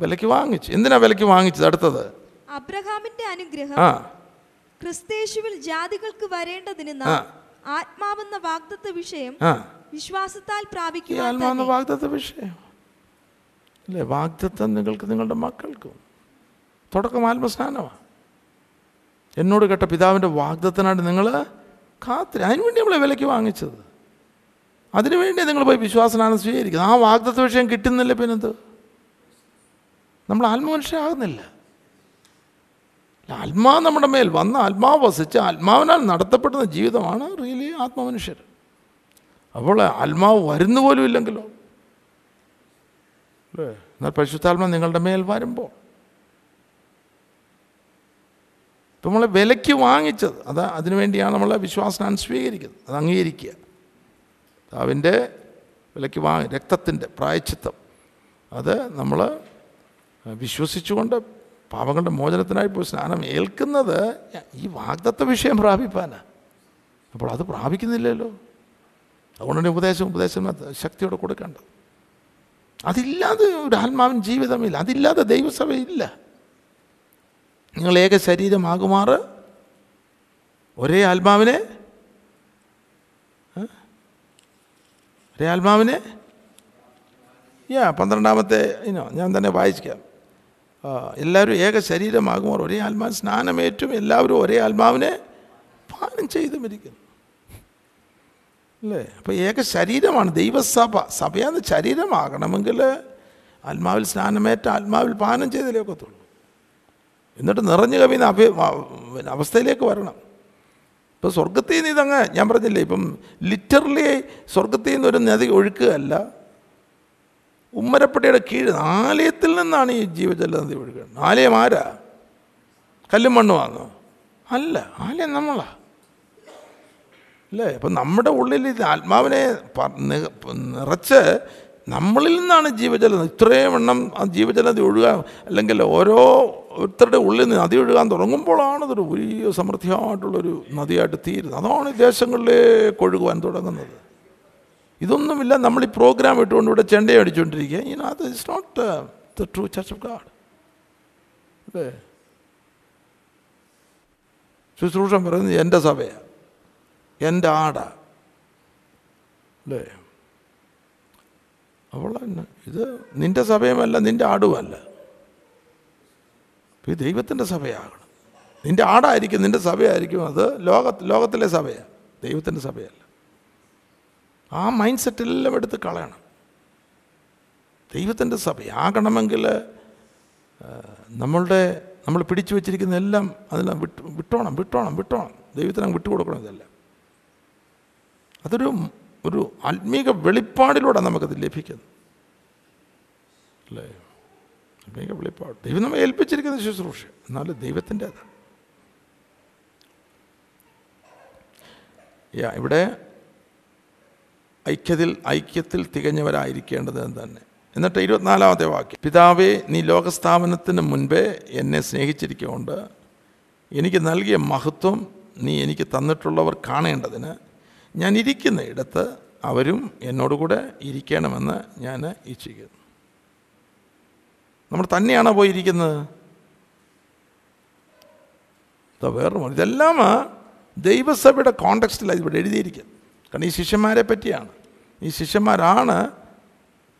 വിലയ്ക്ക് വാങ്ങിച്ചു. എന്തിനാ വിലയ്ക്ക് വാങ്ങിച്ചത്? അടുത്തത്. അബ്രഹാമിന്റെ അനുഗ്രഹം ക്രിസ്തേശുവിൽ ജാതികൾക്ക് വരേണ്ടതിന്. ആത്മാവെന്ന വാഗ്ദത്ത വിഷയം വിശ്വാസത്താൽ പ്രാപിക്കുക ആത്മാവെന്ന വാഗ്ദത്ത വിഷയം. അല്ലേ? വാഗ്ദത്തം നിങ്ങൾക്ക് നിങ്ങളുടെ മക്കൾക്കും. തുടക്കം ആത്മസ്നാനമാണ് എന്നോട് കേട്ട പിതാവിന്റെ വാഗ്ദത്തനായിട്ട് നിങ്ങൾ കാത്തിരി. അതിനുവേണ്ടി നമ്മളെ വിലയ്ക്ക് വാങ്ങിച്ചത്. അതിനുവേണ്ടി നിങ്ങൾ പോയി വിശ്വാസനാണ് സ്വീകരിക്കുന്നത്. ആ വാഗ്ദത്ത വിഷയം കിട്ടുന്നില്ല പിന്നെന്ത്? നമ്മൾ ആത്മമനുഷ്യരാകുന്നില്ല. ആത്മാവ് നമ്മുടെ മേൽ വന്ന ആത്മാവ് വസിച്ച് ആത്മാവിനാൽ നടത്തപ്പെടുന്ന ജീവിതമാണ് റിയലി ആത്മമനുഷ്യർ. അപ്പോൾ ആത്മാവ് വരുന്നു പോലും ഇല്ലെങ്കിലോ? അല്ലേ? എന്നാൽ പരിശുദ്ധാത്മ നിങ്ങളുടെ മേൽ വരുമ്പോൾ ഇപ്പം നമ്മളെ വിലയ്ക്ക് വാങ്ങിച്ചത്. അത് അതിനുവേണ്ടിയാണ് നമ്മളെ വിശ്വാസനാൻ സ്വീകരിക്കുന്നത്. അത് അംഗീകരിക്കുക. അതിന്റെ വിലയ്ക്ക് വാങ്ങി രക്തത്തിന്റെ പ്രായച്ചിത്തം. അത് നമ്മൾ വിശ്വസിച്ചുകൊണ്ട് പാപങ്ങളുടെ മോചനത്തിനായി പോയി സ്നാനം ഏൽക്കുന്നത് ഈ വാഗ്ദത്ത വിഷയം പ്രാപിപ്പാനാണ് അപ്പോൾ അത് പ്രാപിക്കുന്നില്ലല്ലോ. അതുകൊണ്ടാണ് ഉപദേശം ഉപദേശം ശക്തിയോടെ കൊടുക്കേണ്ടത്. അതില്ലാതെ ഒരു ആത്മാവിൻ ജീവിതമില്ല അതില്ലാതെ ദൈവസഭയില്ല. നിങ്ങൾ ഏക ശരീരമാകുമാർ ഒരേ ആത്മാവിനെ? ഒരേ ആത്മാവിനെ? യാ പന്ത്രണ്ടാമത്തെ ഇനോ ഞാൻ തന്നെ വായിക്കാം എല്ലാവരും ഏക ശരീരമാകുമാർ ഒരേ ആത്മാവ് സ്നാനമേറ്റും എല്ലാവരും ഒരേ ആത്മാവിനെ പാനം ചെയ്തു മരിക്കുന്നു അല്ലേ? അപ്പോൾ ഏക ശരീരമാണ് ദൈവസഭ. സഭയാന്ന് ശരീരമാകണമെങ്കിൽ ആത്മാവിൽ സ്നാനമേറ്റ ആത്മാവിൽ പാനം ചെയ്തല്ലേ ഒക്കത്തുള്ളൂ. എന്നിട്ട് നിറഞ്ഞു കവിയുന്ന അഭി പിന്നെ അവസ്ഥയിലേക്ക് വരണം. ഇപ്പോൾ സ്വർഗത്തിൽ നിന്ന് ഇതങ്ങ് ഞാൻ പറഞ്ഞില്ലേ ഇപ്പം ലിറ്ററലി സ്വർഗത്തിൽ നിന്ന് ഒരു നദി ഒഴുക്കുകയല്ല ഉമ്മരപ്പട്ടിയുടെ കീഴ് ആലയത്തിൽ നിന്നാണ് ഈ ജീവജല നദി ഒഴുകുന്നത് ആലയം ആരാ? കല്ലും മണ്ണുമാണോ അല്ല ആലയം നമ്മളാ. അല്ലേ? അപ്പം നമ്മുടെ ഉള്ളിൽ ഇത് ആത്മാവിനെ നിറച്ച് നമ്മളിൽ നിന്നാണ് ജീവജലം ഇത്രയും എണ്ണം ആ ജീവജലനദി ഒഴുകാൻ അല്ലെങ്കിൽ ഓരോ ഒരുത്തരുടെ ഉള്ളിൽ നിന്ന് നദി ഒഴുകാൻ തുടങ്ങുമ്പോഴാണ് അതൊരു വലിയ സമൃദ്ധിയായിട്ടുള്ളൊരു നദിയായിട്ട് തീരുന്നത്. അതാണ് ഈ ദേശങ്ങളിലേക്ക് ഒഴുകുവാൻ തുടങ്ങുന്നത്. ഇതൊന്നുമില്ല നമ്മൾ ഈ പ്രോഗ്രാം ഇട്ടുകൊണ്ട് ഇവിടെ ചെണ്ട അടിച്ചുകൊണ്ടിരിക്കുക ഇനി അത് it's not the true church of God അല്ലേ? ശുശ്രൂഷൻ പറയുന്നത് എന്റെ സഭയാണ് എന്റെ ആട. അല്ലേ? അവളെന്നെ ഇത് നിന്റെ സഭയുമല്ല നിന്റെ ആടുമല്ല. ഇത് ദൈവത്തിന്റെ സഭയാകണം. നിന്റെ ആടായിരിക്കും നിന്റെ സഭയായിരിക്കും അത് ലോക ലോകത്തിലെ സഭയാണ്. ദൈവത്തിന്റെ സഭയല്ല. ആ മൈൻഡ് സെറ്റെല്ലാം എടുത്ത് കളയണം. ദൈവത്തിന്റെ സഭയാകണമെങ്കിൽ നമ്മളുടെ നമ്മൾ പിടിച്ചു വച്ചിരിക്കുന്ന എല്ലാം അതെല്ലാം വിട്ട് വിട്ടോണം വിട്ടോണം വിട്ടോണം. ദൈവത്തിന് അങ്ങ് വിട്ടുകൊടുക്കണം ഇതെല്ലാം. അതൊരു ഒരു ആത്മീക വെളിപ്പാടിലൂടെ നമുക്കത് ലഭിക്കുന്നത് അല്ലേ? ആത്മീക വെളിപ്പാട് ദൈവം നമ്മെ ഏൽപ്പിച്ചിരിക്കുന്ന ശുശ്രൂഷ. എന്നാലും ദൈവത്തിന്റെത് യാ ഇവിടെ ഐക്യത്തിൽ ഐക്യത്തിൽ തികഞ്ഞവരായിരിക്കേണ്ടത് തന്നെ എന്നിട്ട് ഇരുപത്തിനാലാമത്തെ വാക്യം. പിതാവേ നീ ലോകസ്ഥാപനത്തിന് മുൻപേ എന്നെ സ്നേഹിച്ചിരിക്കൊണ്ട് എനിക്ക് നൽകിയ മഹത്വം നീ എനിക്ക് തന്നിട്ടുള്ളവർ കാണേണ്ടതിന് ഞാൻ ഇരിക്കുന്ന ഇടത്ത് അവരും എന്നോടുകൂടെ ഇരിക്കണമെന്ന് ഞാൻ ഇച്ഛിക്കുന്നു നമ്മൾ തന്നെയാണോ പോയിരിക്കുന്നത്? വേറെ ഇതെല്ലാം ദൈവസഭയുടെ കോണ്ടക്സ്റ്റിലാണ് ഇവിടെ എഴുതിയിരിക്കുന്നത്. കാരണം ഈ ശിഷ്യന്മാരെ പറ്റിയാണ്. ഈ ശിഷ്യന്മാരാണ്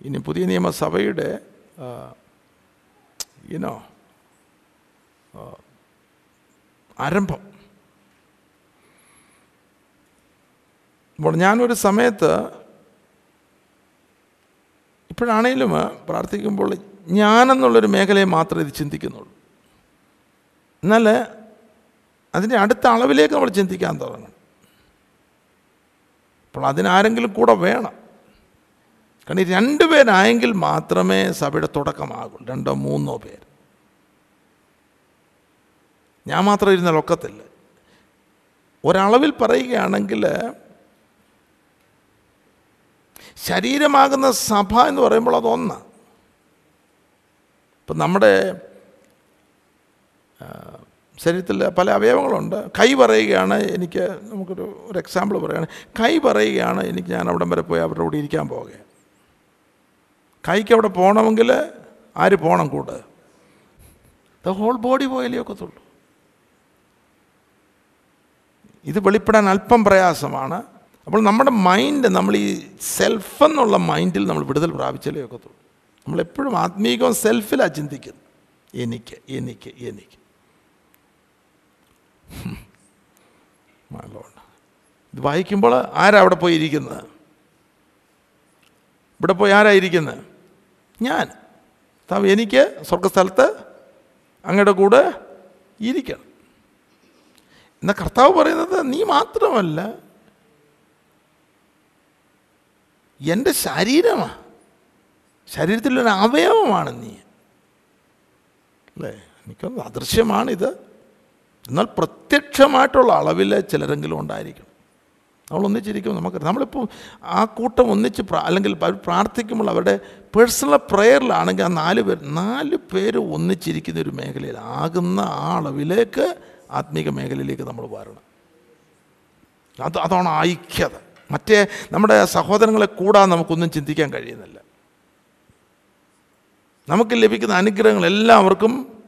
ഇനി പുതിയ നിയമസഭയുടെ ഇനോ ആരംഭം. അപ്പോൾ ഞാനൊരു സമയത്ത് ഇപ്പോഴാണേലും പ്രാർത്ഥിക്കുമ്പോൾ ഞാനെന്നുള്ളൊരു മേഖലയെ മാത്രമേ ഇത് ചിന്തിക്കുന്നുള്ളൂ. എന്നാൽ അതിന്റെ അടുത്ത അളവിലേക്ക് നമ്മൾ ചിന്തിക്കാൻ തുടങ്ങണം. അപ്പോൾ അതിനാരെങ്കിലും കൂടെ വേണം. കാരണം ഈ രണ്ട് പേരായെങ്കിൽ മാത്രമേ സഭയുടെ തുടക്കമാകൂ. രണ്ടോ മൂന്നോ പേര്. ഞാൻ മാത്രം ഇരുന്നാൽ ഒക്കത്തില്ല. ഒരളവിൽ പറയുകയാണെങ്കിൽ ശരീരമാകുന്ന സഭ എന്ന് പറയുമ്പോൾ അതൊന്നാണ്. ഇപ്പം നമ്മുടെ ശരീരത്തിൽ പല അവയവങ്ങളുണ്ട്. കൈ പറയുകയാണ് എനിക്ക് നമുക്കൊരു ഒരു എക്സാമ്പിൾ പറയുകയാണ്. കൈ പറയുകയാണ് എനിക്ക് ഞാൻ അവിടം വരെ പോയി അവരുടെ കൂടെ ഇരിക്കാൻ പോവുകയാണ് കൈക്ക് അവിടെ പോകണമെങ്കിൽ ആര് പോകണം കൂടെ ദ ഹോൾ ബോഡി പോയാലേ ഒക്കത്തുള്ളൂ. ഇത് വെളിപ്പെടാൻ അല്പം പ്രയാസമാണ്. അപ്പോൾ നമ്മുടെ മൈൻഡ് നമ്മൾ ഈ സെൽഫ് എന്നുള്ള മൈൻഡിൽ നമ്മൾ വിടുതൽ പ്രാപിച്ചാലേ ഒക്കത്തുള്ളൂ. നമ്മളെപ്പോഴും ആത്മീകവും സെൽഫിലാണ് ചിന്തിക്കുന്നത്. എനിക്ക് എനിക്ക് എനിക്ക്. ഇത് വായിക്കുമ്പോൾ ആരാ അവിടെ പോയി ഇരിക്കുന്നത്? ഇവിടെ പോയി ആരായിരിക്കുന്നത് ഞാൻ. താവ് എനിക്ക് സ്വർഗസ്ഥലത്ത് അങ്ങയുടെ കൂടെ ഇരിക്കണം. എന്നാൽ കർത്താവ് പറയുന്നത് നീ മാത്രമല്ല എന്റെ ശരീരമാണ് ശരീരത്തിലൊരു അവയവമാണ് നീ. അല്ലേ? എനിക്കൊന്ന് അദൃശ്യമാണിത്. എന്നാൽ പ്രത്യക്ഷമായിട്ടുള്ള അളവിൽ ചിലരെങ്കിലും ഉണ്ടായിരിക്കണം. നമ്മൾ ഒന്നിച്ചിരിക്കും നമുക്ക് നമ്മളിപ്പോൾ ആ കൂട്ടം ഒന്നിച്ച് അല്ലെങ്കിൽ പ്രാർത്ഥിക്കുമ്പോൾ അവരുടെ പേഴ്സണൽ പ്രെയറിലാണെങ്കിൽ ആ നാല് പേർ നാല് പേര് ഒന്നിച്ചിരിക്കുന്ന ഒരു മേഖലയിൽ ആകുന്ന ആ അളവിലേക്ക് ആത്മീക മേഖലയിലേക്ക് നമ്മൾ വരണം. അത് അതാണ് ഐക്യത. മറ്റേ നമ്മുടെ സഹോദരങ്ങളെ കൂടാതെ നമുക്കൊന്നും ചിന്തിക്കാൻ കഴിയുന്നില്ല. നമുക്ക് ലഭിക്കുന്ന അനുഗ്രഹങ്ങൾ എല്ലാവർക്കും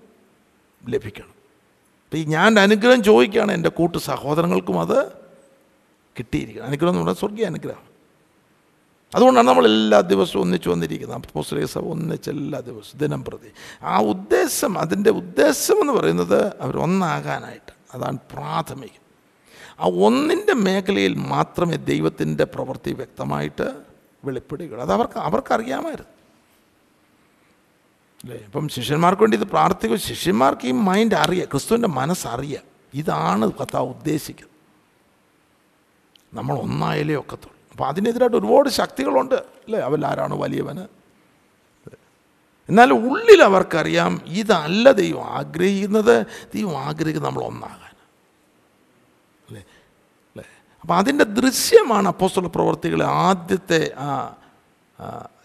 ലഭിക്കണം. അപ്പം ഈ ഞാൻ അനുഗ്രഹം ചോദിക്കുകയാണ് എന്റെ കൂട്ടു സഹോദരങ്ങൾക്കും അത് കിട്ടിയിരിക്കണം. അനുഗ്രഹം എന്ന് പറഞ്ഞാൽ സ്വർഗീയ അനുഗ്രഹം. അതുകൊണ്ടാണ് നമ്മൾ എല്ലാ ദിവസവും ഒന്നിച്ചു വന്നിരിക്കുന്നത്. അപ്പോസ്തലിക സഭ ഒന്നിച്ച് എല്ലാ ദിവസവും ദിനം പ്രതി. ആ ഉദ്ദേശം അതിന്റെ ഉദ്ദേശം എന്ന് പറയുന്നത് അവർ ഒന്നാകാനായിട്ട്. അതാണ് പ്രാഥമികം. ആ ഒന്നിന്റെ മേഖലയിൽ മാത്രമേ ദൈവത്തിന്റെ പ്രവൃത്തി വ്യക്തമായിട്ട് വെളിപ്പെടുകയുള്ളൂ. അത് അവർക്ക് അവർക്കറിയാമായിരുന്നു. അല്ലേ അപ്പം ശിഷ്യന്മാർക്ക് വേണ്ടി ഇത് പ്രാർത്ഥിക്കും. ശിഷ്യന്മാർക്ക് ഈ മൈൻഡ് അറിയാം. ക്രിസ്തുവിന്റെ മനസ്സറിയാം. ഇതാണ് കഥ ഉദ്ദേശിക്കുന്നത്. നമ്മൾ ഒന്നായാലേ ഒക്കത്തുള്ളൂ. അപ്പോൾ അതിനെതിരായിട്ട് ഒരുപാട് ശക്തികളുണ്ട്. അല്ലേ? അവരാരാണ് വലിയവന്? എന്നാൽ ഉള്ളിൽ അവർക്കറിയാം ഇതല്ല ദൈവം ആഗ്രഹിക്കുന്നത്. ദൈവം ആഗ്രഹിക്കുന്നത് നമ്മൾ ഒന്നാകാൻ അല്ലേ? അല്ലേ? അപ്പം അതിന്റെ ദൃശ്യമാണ് അപ്പോസ്തല പ്രവർത്തികളെ ആദ്യത്തെ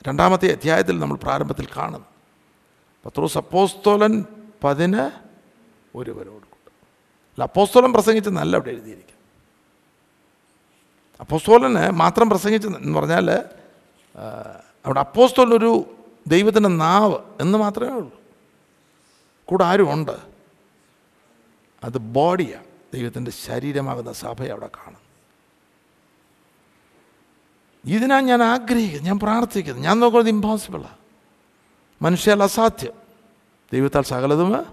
രണ്ടാമത്തെ അധ്യായത്തിൽ നമ്മൾ പ്രാരംഭത്തിൽ കാണുന്നത്. പത്രോസ് അപ്പോസ്തോലൻ പതിന് ഒരുവരോട് കൂടെ. അല്ല അപ്പോസ്തോലൻ പ്രസംഗിച്ച് നല്ല അവിടെ എഴുതിയിരിക്കും അപ്പോസ്തോലന് മാത്രം പ്രസംഗിച്ച് എന്ന് പറഞ്ഞാൽ അവിടെ അപ്പോസ്തോലൊരു ദൈവത്തിന്റെ നാവ് എന്ന് മാത്രമേ ഉള്ളൂ. കൂടെ ആരും ഉണ്ട് അത് ബോഡിയാണ് ദൈവത്തിന്റെ ശരീരമാകുന്ന സഭ അവിടെ കാണും. ഇതിനാണ് ഞാൻ ആഗ്രഹിക്കുന്നത് ഞാൻ പ്രാർത്ഥിക്കുന്നത്. ഞാൻ നോക്കുന്നത് ഇമ്പോസിബിളാണ് മനുഷ്യാൽ അസാധ്യം ദൈവത്താൽ സകലതും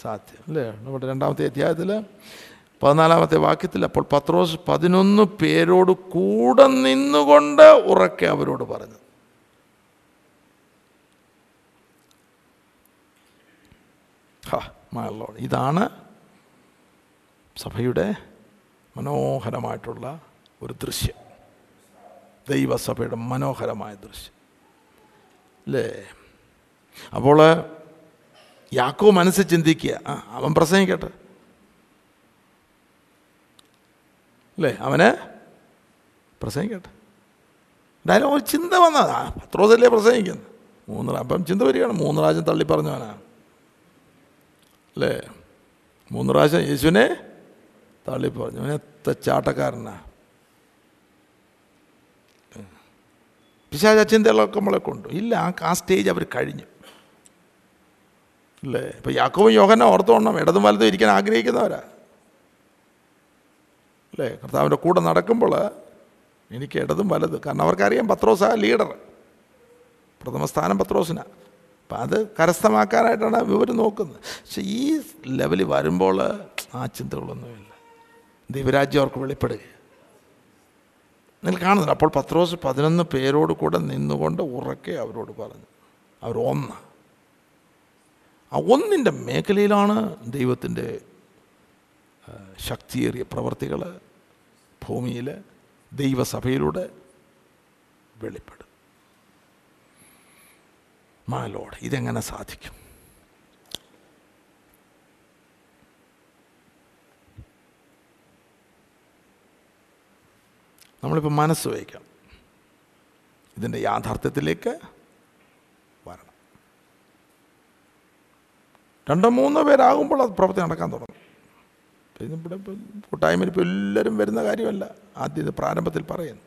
സാധ്യം. അല്ലേ? നമ്മുടെ രണ്ടാമത്തെ അധ്യായത്തിൽ പതിനാലാമത്തെ വാക്യത്തിൽ അപ്പോൾ പത്രോസ് പതിനൊന്ന് പേരോട് കൂടെ നിന്നുകൊണ്ട് ഉറക്കെ അവരോട് പറഞ്ഞു. ഇതാണ് സഭയുടെ മനോഹരമായിട്ടുള്ള ഒരു ദൃശ്യം. ദൈവസഭയുടെ മനോഹരമായ ദൃശ്യം. അല്ലേ? അപ്പോൾ യാക്കോ മനസ്സ് ചിന്തിക്കുക. അവൻ പ്രസംഗിക്കട്ടെ. അല്ലേ? അവന് പ്രസംഗിക്കട്ടെ. എന്തായാലും ഒരു ചിന്ത വന്നതാ പത്രോസല്ലേ പ്രസംഗിക്കുന്നത്? മൂന്ന് അപ്പം ചിന്ത വരികയാണ്. മൂന്ന് പ്രാവശ്യം തള്ളി പറഞ്ഞവനാ. അല്ലേ? മൂന്ന് പ്രാവശ്യം യേശുവിനെ തള്ളി പറഞ്ഞു. അവനെ ചാട്ടക്കാരനാ. പിശാച ചിന്തകളൊക്കെ നമ്മളെ കൊണ്ടു. ഇല്ല ആ സ്റ്റേജ് അവർ കഴിഞ്ഞു. അല്ലേ? ഇപ്പം യാക്കോവും യോഹന ഓർത്തോണം ഇടതും വലതും ഇരിക്കാൻ ആഗ്രഹിക്കുന്നവരാ. അല്ലേ? കർത്താവിന്റെ കൂടെ നടക്കുമ്പോൾ എനിക്ക് ഇടതും വലത് കാരണം അവർക്കറിയാം പത്രോസ ലീഡർ പ്രഥമ സ്ഥാനം പത്രോസിനാണ് അപ്പം അത് കരസ്ഥമാക്കാനായിട്ടാണ് ഇവർ നോക്കുന്നത്. പക്ഷെ ഈ ലെവലിൽ വരുമ്പോൾ ആ ചിന്തകളൊന്നുമില്ല. ദൈവരാജ്യം അവർക്ക് വെളിപ്പെടുക നിങ്ങൾ കാണുന്നില്ല അപ്പോൾ പത്രോസ് പതിനൊന്ന് പേരോട് കൂടെ നിന്നുകൊണ്ട് ഉറക്കെ അവരോട് പറഞ്ഞു. അവർ ഒന്ന് ആ ഒന്നിന്റെ മേഖലയിലാണ് ദൈവത്തിന്റെ ശക്തിയേറിയ പ്രവർത്തികൾ ഭൂമിയിൽ ദൈവസഭയിലൂടെ വെളിപ്പെടും. മാലോട് ഇതെങ്ങനെ സാധിക്കും? നമ്മളിപ്പോൾ മനസ്സ് വയ്ക്കാം. ഇതിന്റെ യാഥാർത്ഥ്യത്തിലേക്ക് വരണം രണ്ടോ മൂന്നോ പേരാകുമ്പോൾ അത് പ്രവൃത്തി നടക്കാൻ തുടങ്ങും. ഇവിടെ കൂട്ടായ്മയിൽ ഇപ്പോൾ എല്ലാവരും വരുന്ന കാര്യമല്ല. ആദ്യം ഇത് പ്രാരംഭത്തിൽ പറയുന്നു.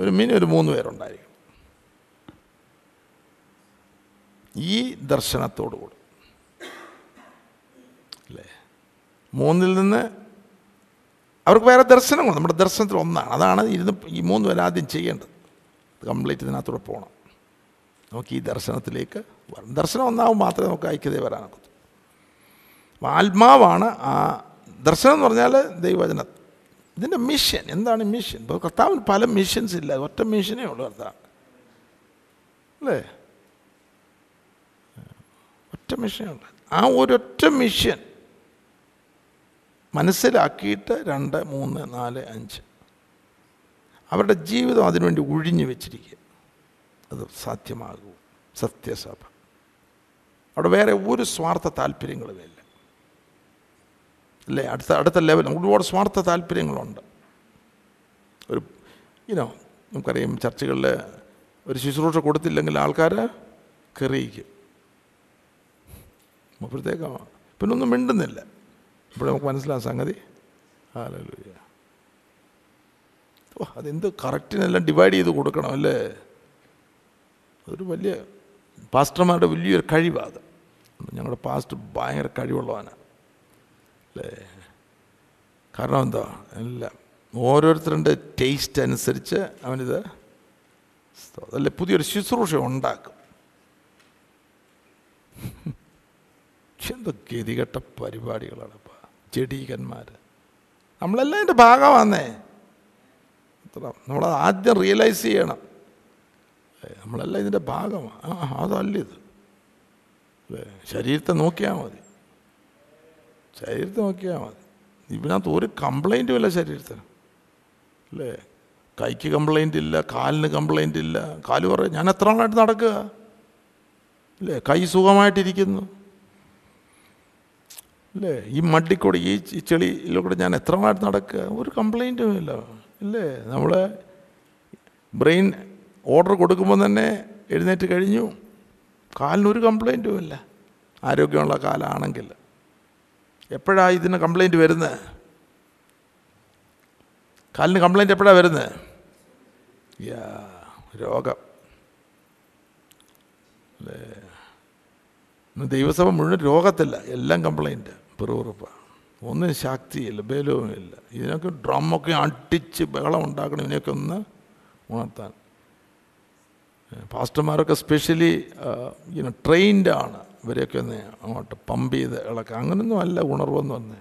ഒരു മിനി ഒരു മൂന്ന് പേരുണ്ടായിരിക്കും. ഈ ദർശനത്തോടുകൂടി. അല്ലേ? മൂന്നിൽ നിന്ന് അവർക്ക് വേറെ ദർശനങ്ങൾ നമ്മുടെ ദർശനത്തിൽ ഒന്നാണ്. അതാണ് ഇരുന്ന് ഈ മൂന്ന് പേരാദ്യം ചെയ്യേണ്ടത്. കംപ്ലീറ്റ് ഇതിനകത്തൂടെ പോകണം. നമുക്ക് ഈ ദർശനത്തിലേക്ക് വരണം. ദർശനം ഒന്നാവും മാത്രമേ നമുക്ക് ഐക്യതയെ വരാനൊക്കത്തു ആത്മാവാണ് ആ ദർശനം എന്ന് പറഞ്ഞാൽ ദൈവവചന. ഇതിന്റെ മിഷൻ എന്താണ് മിഷൻ ഇപ്പോൾ കർത്താവിന് പല മിഷൻസ് ഇല്ല. ഒറ്റ മിഷനേ ഉള്ളൂ കർത്താവ്. അല്ലേ? ഒറ്റ മിഷനേ ഉള്ളൂ. ആ ഒരൊറ്റ മിഷൻ മനസ്സിലാക്കിയിട്ട് രണ്ട് മൂന്ന് നാല് അഞ്ച്. അവരുടെ ജീവിതം അതിനുവേണ്ടി ഒഴിഞ്ഞു വെച്ചിരിക്കുക. അത് സാധ്യമാകൂ. സത്യസഭ. അവിടെ വേറെ ഒരു സ്വാർത്ഥ താല്പര്യങ്ങളുമില്ല അല്ലേ? അടുത്ത അടുത്ത ലെവൽ ഒരുപാട് സ്വാർത്ഥ താല്പര്യങ്ങളുണ്ട്. ഒരു ഇനോ നമുക്കറിയാം ചർച്ചകളിൽ ഒരു ശുശ്രൂഷ കൊടുത്തില്ലെങ്കിൽ ആൾക്കാർ കെറിയിക്കും. അപ്പോഴത്തേക്ക് പിന്നെ ഒന്നും മിണ്ടുന്നില്ല. ഇപ്പോൾ നമുക്ക് മനസ്സിലാകും സംഗതി. ഓ അതെന്ത് കറക്റ്റിനെല്ലാം ഡിവൈഡ് ചെയ്ത് കൊടുക്കണം അല്ലേ? അതൊരു വലിയ പാസ്റ്റർമാരുടെ വലിയൊരു കഴിവാണ് അത്. ഞങ്ങളുടെ പാസ്റ്റ് ഭയങ്കര കഴിവുള്ളവനാണ് അല്ലേ? കാരണം എന്താ? എല്ലാം ഓരോരുത്തരുടെ ടേസ്റ്റ് അനുസരിച്ച് അവനിത് അല്ലെ? പുതിയൊരു ശുശ്രൂഷ ഉണ്ടാക്കും. എന്ത് ഗതികെട്ട പരിപാടികളാണ് ഇപ്പം നമ്മളെല്ലാം അതിന്റെ ഭാഗമാന്നേ. നമ്മൾ ആദ്യം റിയലൈസ് ചെയ്യണം. നമ്മളെല്ലാം ഇതിന്റെ ഭാഗമാണ് ആ അതല്ല ഇത് ശരീരത്തെ നോക്കിയാൽ മതി. ശരീരത്തെ നോക്കിയാൽ മതി. ഇതിനകത്ത് ഒരു കംപ്ലൈന്റും ഇല്ല ശരീരത്തിന്. അല്ലേ? കൈക്ക് കംപ്ലൈന്റ് ഇല്ല കാലിന് കംപ്ലൈന്റ് ഇല്ല. കാൽ പറയും ഞാൻ എത്ര നാളായിട്ട് നടക്കുക? അല്ലേ? കൈ സുഖമായിട്ടിരിക്കുന്നു. അല്ലേ? ഈ മഡിക്കൂടെ ഈ ചെളിയിലൂടെ ഞാൻ എത്ര നാളായിട്ട് നടക്കുക? ഒരു കംപ്ലൈന്റും ഇല്ല. അല്ലേ? നമ്മൾ ബ്രെയിൻ ഓർഡർ കൊടുക്കുമ്പോൾ തന്നെ എഴുന്നേറ്റ് കഴിഞ്ഞു. കാലിനൊരു കംപ്ലൈന്റും ഇല്ല. ആരോഗ്യമുള്ള കാലാണെങ്കിൽ. എപ്പോഴാണ് ഇതിന് കംപ്ലൈന്റ് വരുന്നത് കാലിന് കംപ്ലൈന്റ് എപ്പോഴാണ് വരുന്നത് യാ രോഗം. അല്ലേ? ദൈവസഭ മുഴുവൻ രോഗത്തില്ല. എല്ലാം കംപ്ലൈന്റ് പിറുപിറുപ്പ്. ഒന്നും ശക്തിയില്ല ബലവുമില്ല. ഇതിനൊക്കെ ഡ്രമ്മൊക്കെ അടിച്ച് ബഹളം ഉണ്ടാക്കണം. ഇതിനെയൊക്കെ ഒന്ന് ഉണർത്താൻ. പാസ്റ്റർമാരൊക്കെ സ്പെഷ്യലി ഇങ്ങനെ ട്രെയിൻഡ് ആണ്. ഇവരെയൊക്കെ ഒന്ന് അങ്ങോട്ട് പമ്പ് ചെയ്ത് ഇളക്കുക. അങ്ങനൊന്നും അല്ല ഉണർവെന്ന് പറഞ്ഞ്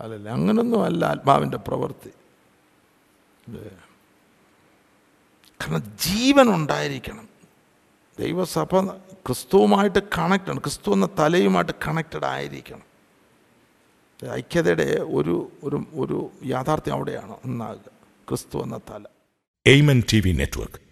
അല്ലല്ല അങ്ങനൊന്നും അല്ല ആത്മാവിന്റെ പ്രവൃത്തി. കാരണം ജീവൻ ഉണ്ടായിരിക്കണം. ദൈവസഭ ക്രിസ്തുവുമായിട്ട് കണക്റ്റഡ് ക്രിസ്തു എന്ന തലയുമായിട്ട് കണക്റ്റഡ് ആയിരിക്കണം. ഐക്യതയുടെ ഒരു ഒരു ഒരു യാഥാർത്ഥ്യം അവിടെയാണ് ഒന്നാകുക. ക്രിസ്തു എന്ന തല. Amen T V network